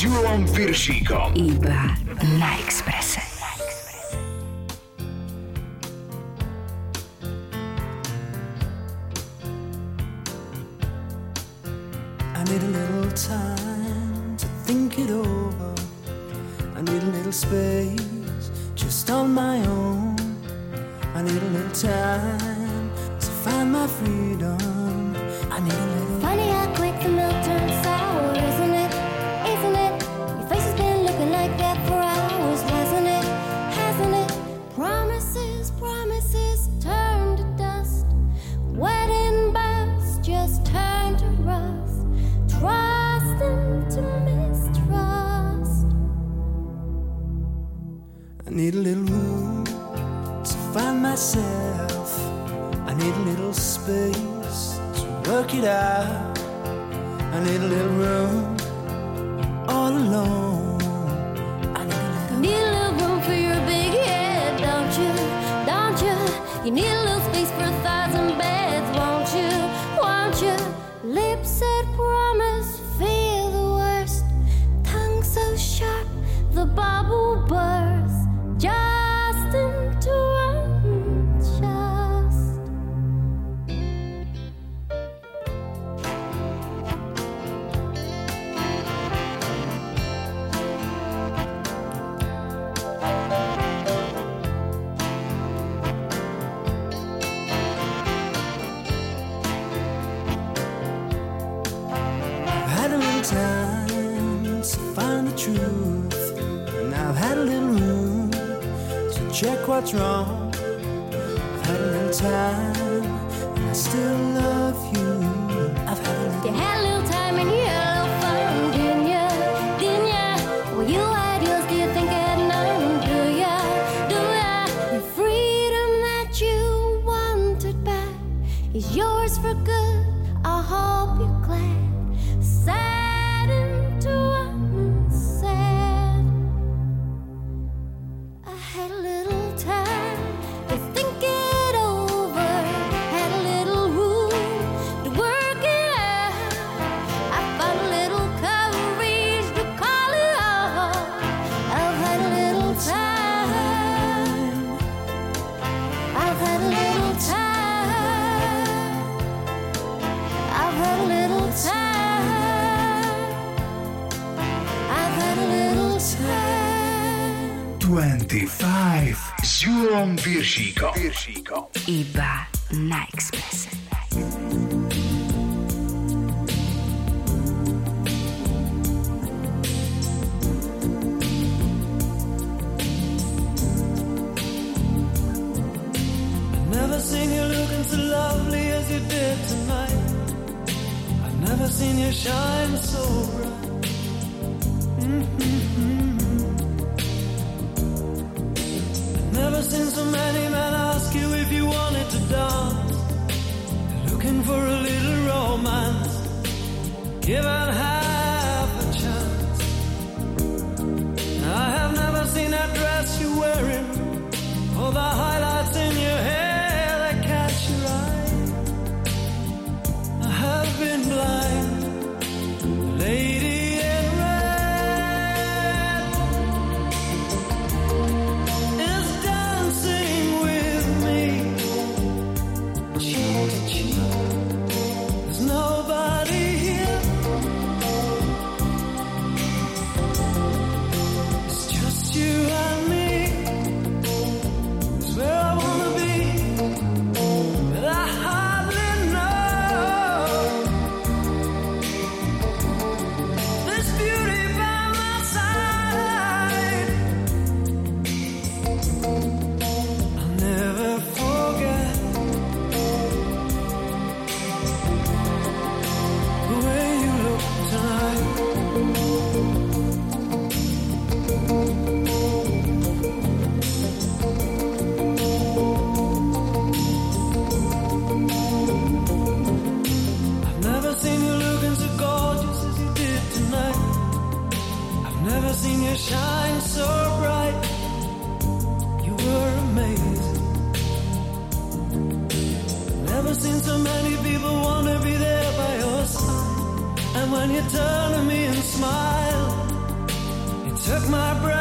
S Julom Piršíkom. Iba na Exprese. Truth, and I've had a little room to check what's wrong. I've had a little time, and I still love you. I've had a little. S Julom Piršíkom. Iba na Exprese. my brother.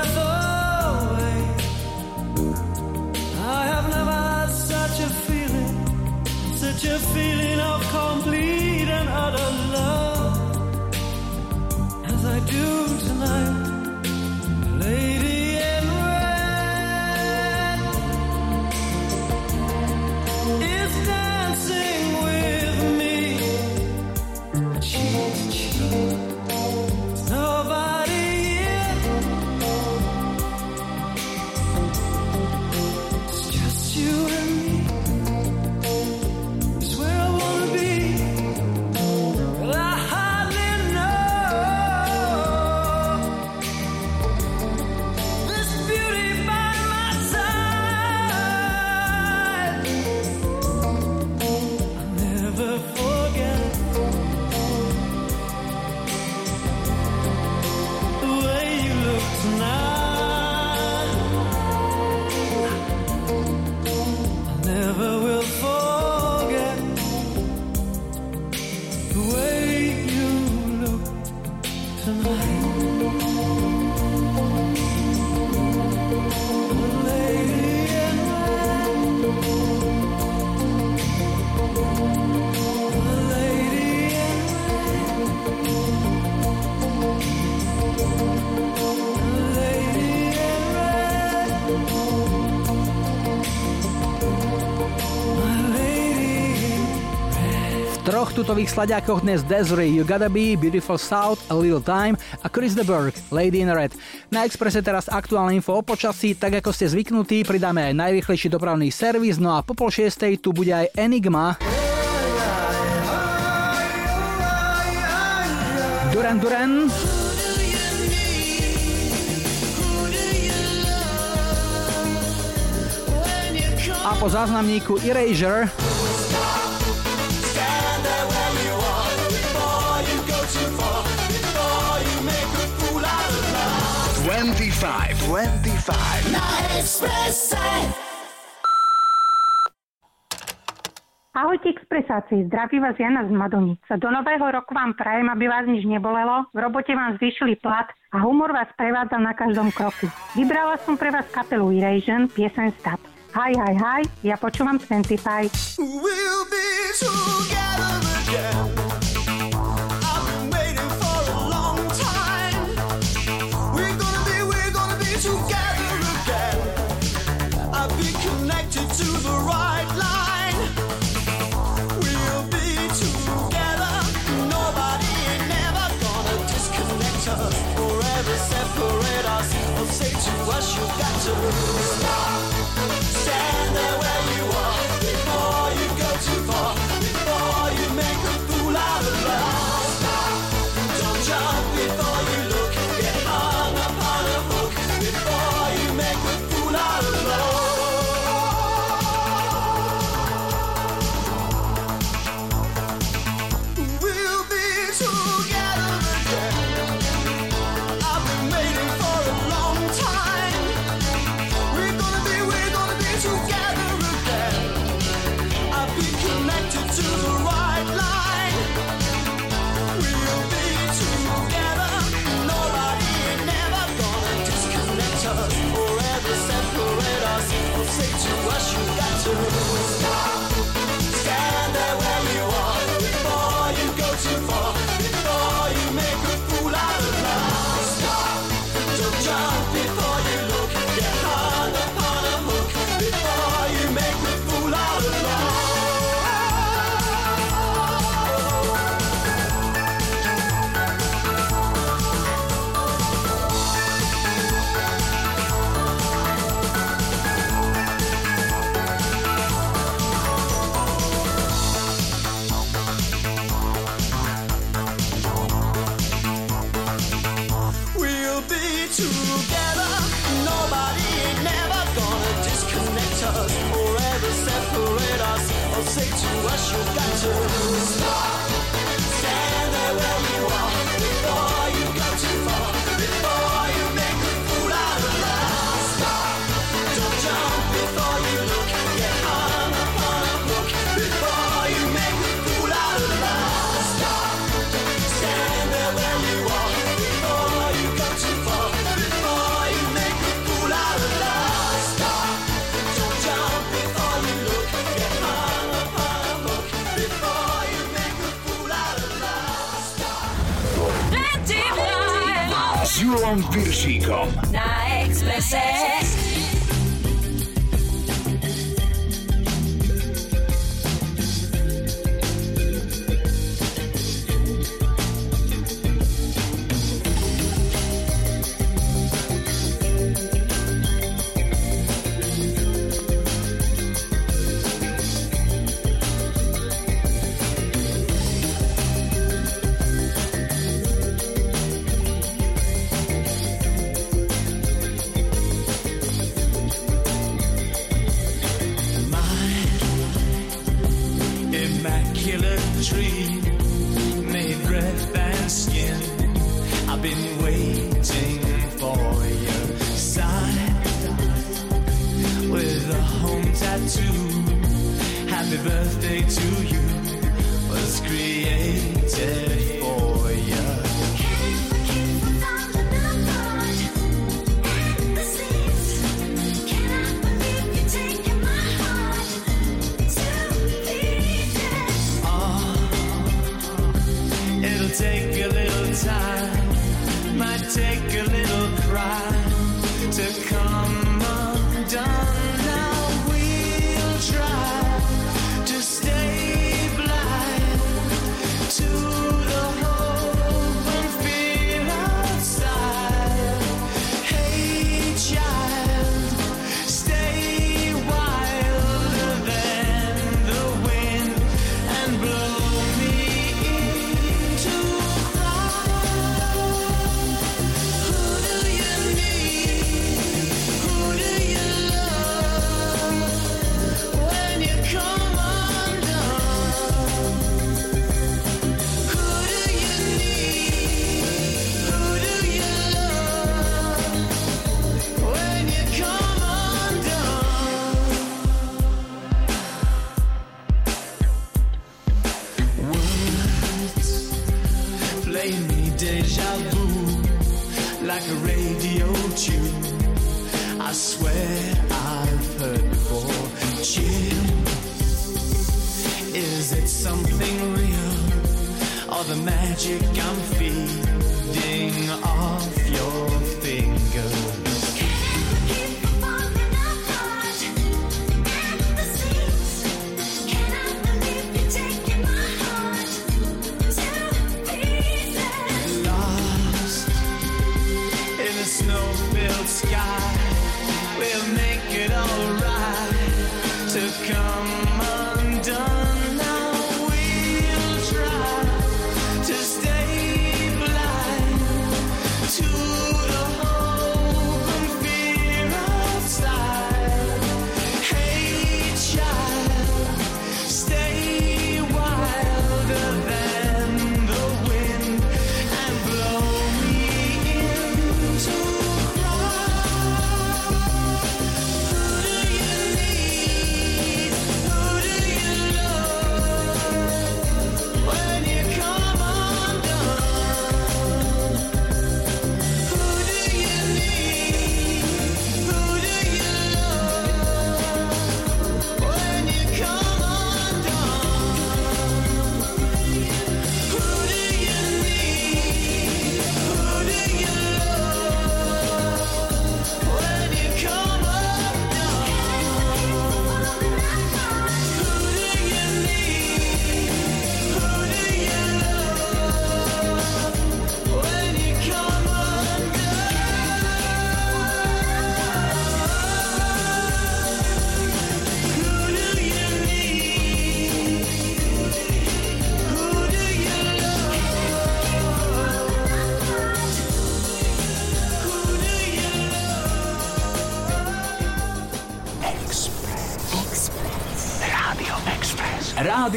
hotových sladiakoch dnes Desiree, You Gotta Be, Beautiful South, A Little Time a Chris de Burg Lady in Red. Na Expresse teraz aktuálne info o počasí, tak ako ste zvyknutí, pridáme aj najrychlejší dopravný servis, no a po pol šiestej tu bude aj Enigma. Duran Duran. A po záznamníku Erasure. Ahojte expresáci, zdraví vás Jana z Madonice. Do nového roku vám prajem, aby vás nič nebolelo, v robote vám zvyšili plat a humor vás prevádza na každom kroku. Vybrala som pre vás kapelu Erasure, piesen Stop. Hi, hi, hi, ja počúvam Sentify. We'll be together again. say to us you've got to stop. Stand there where you are before you go too far, before you make a to us, you've got to stop. Julom Piršíkom. Na Exprese.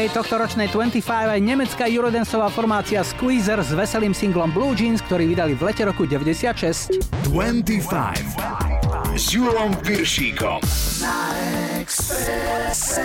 prvej tohtoročnej 25 aj nemecká eurodancová formácia Squeezer s veselým singlom Blue Jeans, ktorý vydali v lete roku 96. 25 s Júlom Piršíkom na Expresse.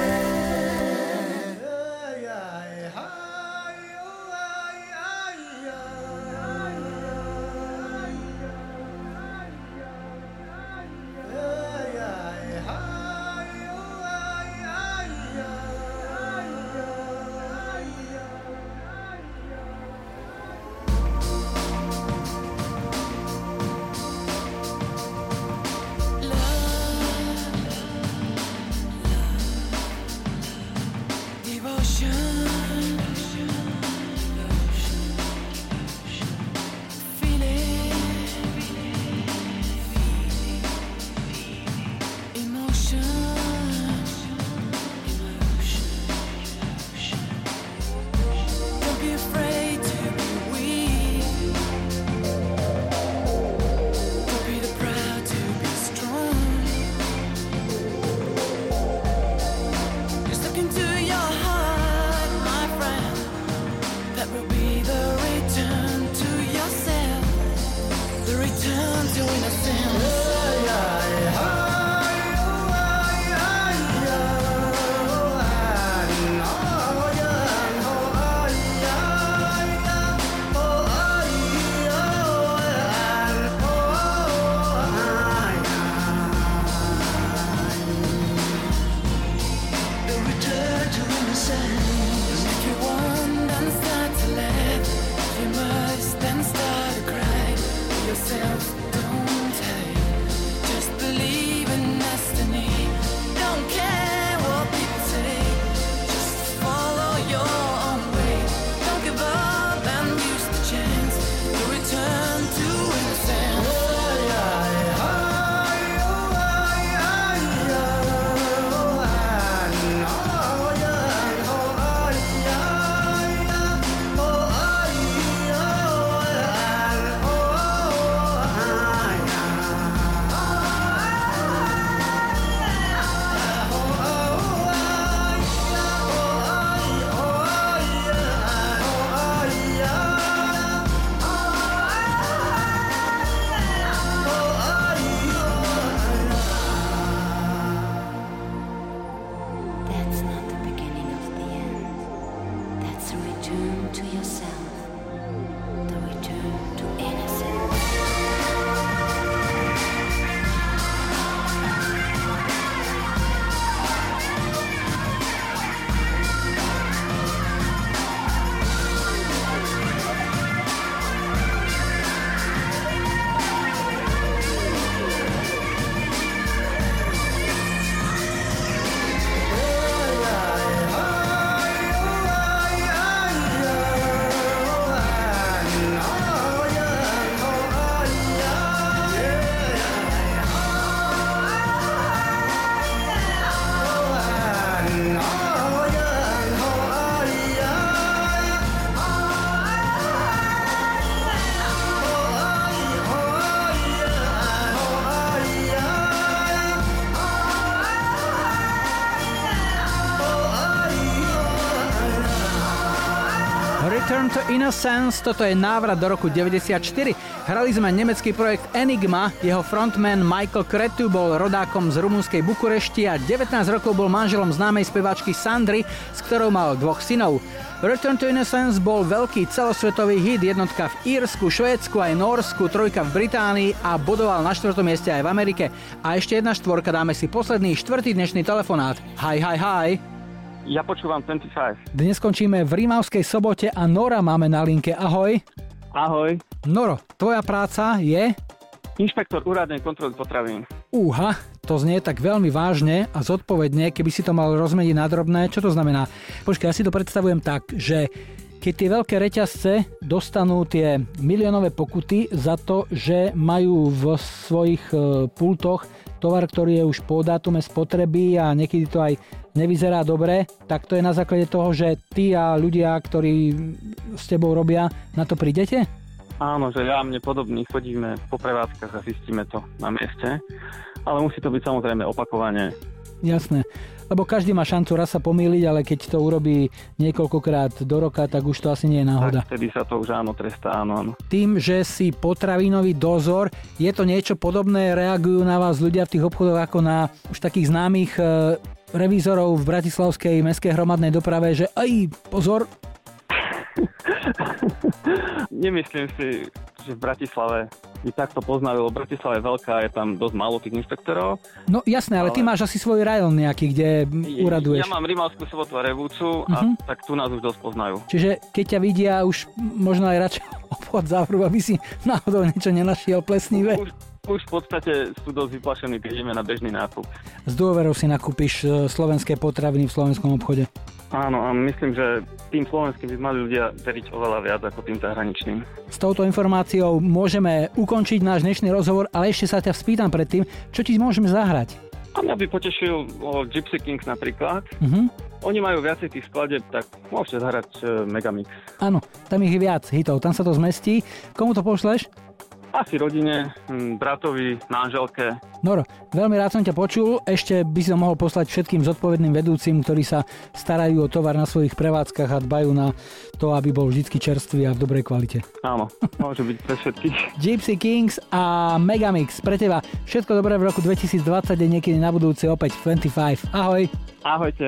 Innocence, toto je návrat do roku 94. Hrali sme nemecký projekt Enigma, jeho frontman Michael Cretu bol rodákom z rumunskej Bukurešti a 19 rokov bol manželom známej speváčky Sandry, s ktorou mal dvoch synov. Return to Innocence bol veľký celosvetový hit, jednotka v Írsku, Švédsku aj Norsku, trojka v Británii a bodoval na štvrtom mieste aj v Amerike. A ešte jedna štvorka, dáme si posledný štvrtý dnešný telefonát. Hi, hi, hi. Ja počúvam 25. Dnes skončíme v Rímavskej sobote a Nora máme na linke. Ahoj. Ahoj. Noro, tvoja práca je? Inšpektor úradnej kontroly potravín. Úha, to znie tak veľmi vážne a zodpovedne, keby si to mal rozmeniť na drobné. Čo to znamená? Počkaj, ja si to predstavujem tak, že keď tie veľké reťazce dostanú tie miliónové pokuty za to, že majú v svojich e, pultoch tovar, ktorý je už po dátume spotreby a niekedy to aj nevyzerá dobre, tak to je na základe toho, že ty a ľudia, ktorí s tebou robia, na to prídete? Áno, že ja mne podobní chodíme po prevádzkach a zistíme to na mieste, ale musí to byť samozrejme opakovane. Jasné. Lebo každý má šancu raz sa pomýliť, ale keď to urobí niekoľkokrát do roka, tak už to asi nie je náhoda. Tak vtedy sa to už áno trestá, áno, áno. Tým, že si potravinový dozor, je to niečo podobné, reagujú na vás ľudia v tých obchodoch ako na už takých známych e, revízorov v Bratislavskej mestskej hromadnej doprave, že aj pozor, Nemyslím si, že v Bratislave by takto poznali, lebo Bratislava je veľká, je tam dosť málo tých inšpektorov. No jasné, ale, ale ty máš asi svoj rajon nejaký, kde uraduješ. Ja mám Rimavskú sobotu a Revúcu a Mhm. tak tu nás už dosť poznajú. Čiže keď ťa vidia, už možno aj radšej obchod zavrú, aby si náhodou niečo nenašiel plesnivé. Už, už v podstate sú dosť vyplašení, keď ideme na bežný nákup. S dôverou si nakúpiš e, slovenské potraviny v slovenskom obchode. Áno, a myslím, že tým slovenským by mali ľudia veriť oveľa viac ako tým zahraničným. S touto informáciou môžeme ukončiť náš dnešný rozhovor, ale ešte sa ťa spýtam predtým, čo ti môžeme zahrať. A mňa by potešil o Gypsy Kings napríklad. Mhm. Oni majú viacej tých skladeb, tak môžete zahrať e, Megamix. Áno, tam ich je viac hitov, tam sa to zmestí. Komu to pošleš? Asi rodine, hm, bratovi, manželke. Noro, veľmi rád som ťa počul. Ešte by to mohol poslať všetkým zodpovedným vedúcim, ktorí sa starajú o tovar na svojich prevádzkach a dbajú na to, aby bol vždy čerstvý a v dobrej kvalite. Áno, môže byť pre všetkých. Gypsy Kings a Megamix pre teba. Všetko dobré v roku 2020 a niekedy na budúce opäť 25. Ahoj. Ahojte.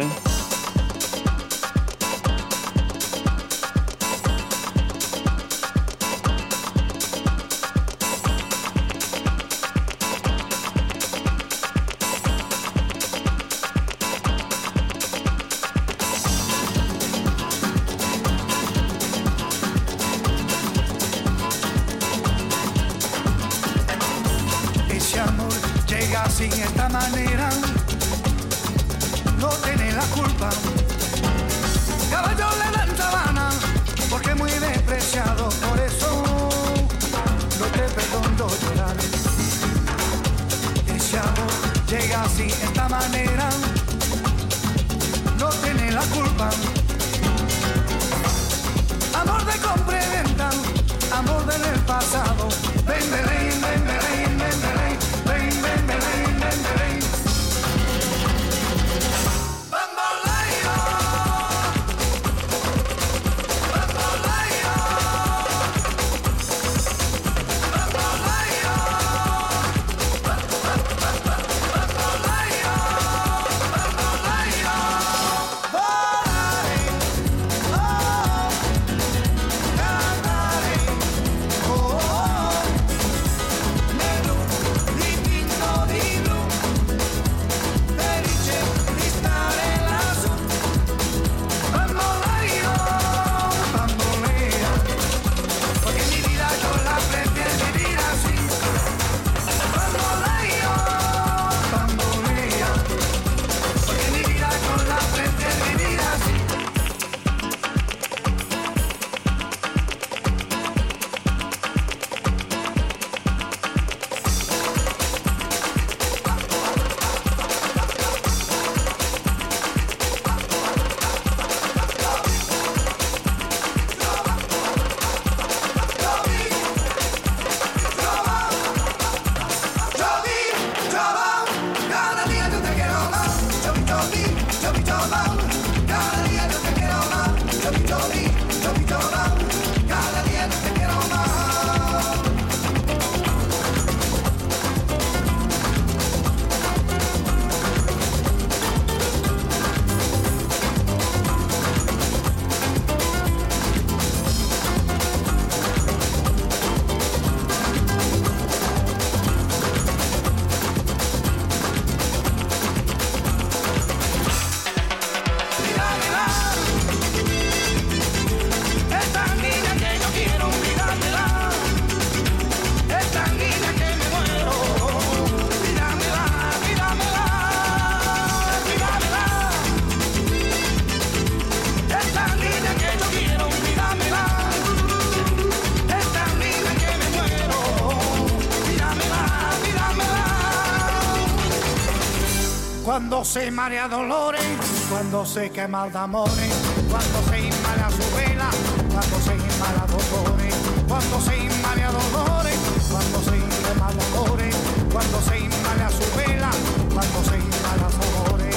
Se marea dolores, cuando se quema de amores, cuando se inmala su vela, cuando se inmala dolores, cuando se inmala dolores, cuando se quema dolores, cuando se inmala su vela, cuando se inmala dolores.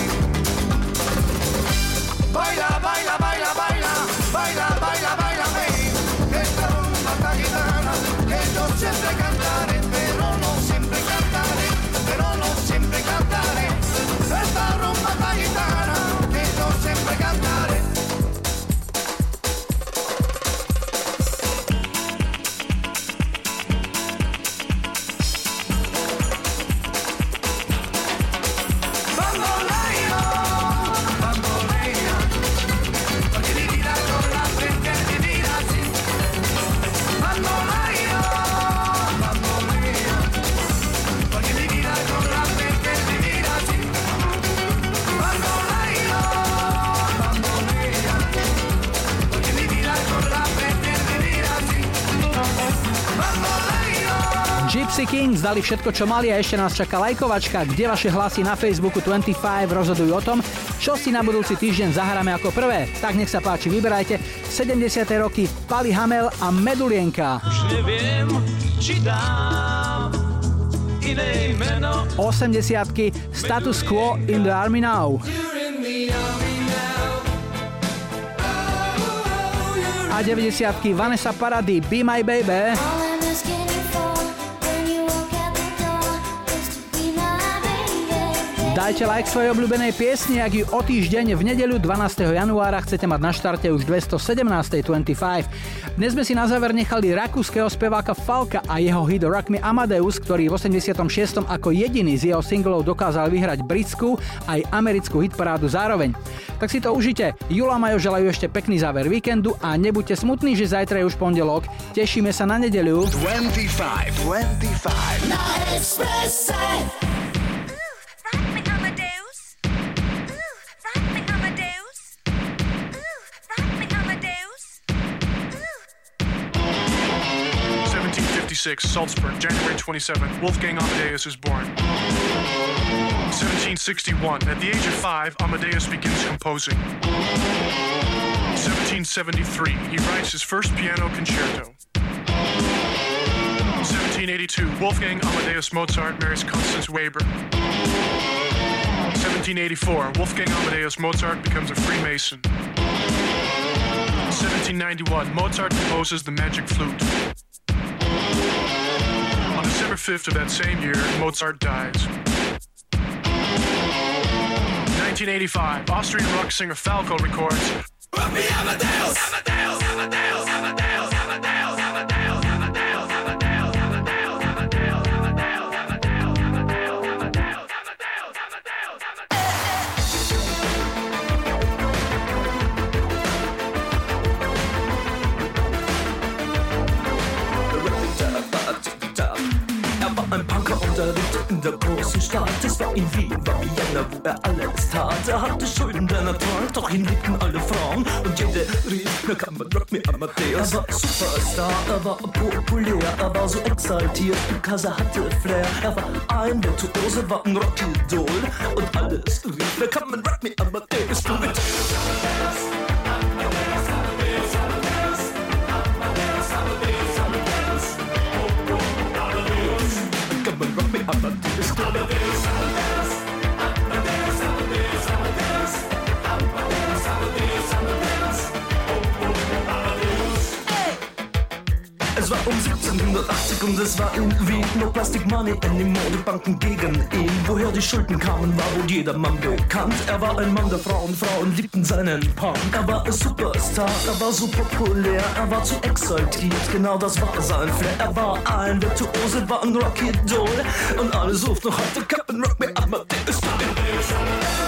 Baila, Kings dali všetko, čo mali a ešte nás čaká lajkovačka, kde vaše hlasy na Facebooku 25 rozhodujú o tom, čo si na budúci týždeň zahráme ako prvé. Tak nech sa páči, vyberajte 70. roky Pali Hamel a Medulienka. Už neviem, či dám iné meno 80 Status Quo in the Army Now. A 90 Vanessa Paradis Be My Baby. Dajte like svojej obľúbenej piesni, ak ju o týždeň v nedeľu 12. januára chcete mať na štarte už 217. 25. Dnes sme si na záver nechali rakúskeho speváka Falka a jeho hit Rock Me Amadeus, ktorý v 86. ako jediný z jeho singlov dokázal vyhrať britskú aj americkú hitparádu zároveň. Tak si to užite. Jula Majo želajú ešte pekný záver víkendu a nebuďte smutní, že zajtra je už pondelok. Tešíme sa na nedeľu. 25, 25. Na Expresse. Seventeen fifty-six, Salzburg, January 27th. Wolfgang Amadeus is born. 1761, at the age of five, Amadeus begins composing. 1773, he writes his first piano concerto. 1782, Wolfgang Amadeus Mozart marries Constance Weber. 1784, Wolfgang Amadeus Mozart becomes a Freemason. 1791, Mozart composes the Magic Flute. On December 5th of that same year, Mozart dies. 1985, Austrian rock singer Falco records! Amadeus! Amadeus! Amadeus! In der großen Stadt. Es war in Wien, war Vienna, wo er alles tat. Er hatte Schulden, denn er doch ihn liebten alle Frauen. Und jede rief, na kann man Rock me Amadeus. Er war Superstar, er war populär, er war so exaltiert, er hatte Flair. Er war ein Virtuose, war ein Rockidol. Und alles rief, na kann man Rock me Amadeus. Du mit Amadeus. Amadeus. Amadeus. Es war um 1780 und es war in Wien No Plastic Money anymore, die Banken gegen ihn. Woher die Schulden kamen, war wohl jedermann bekannt. Er war ein Mann der Frauen, Frauen liebten seinen Punk. Er war ein Superstar, er war so populär Er war zu exaltiert, genau das war sein Flair. Er war ein Virtuose, war ein Rocky Doll. Und alle suchten heute Captain Rock me Amadeus Amadeus, Amadeus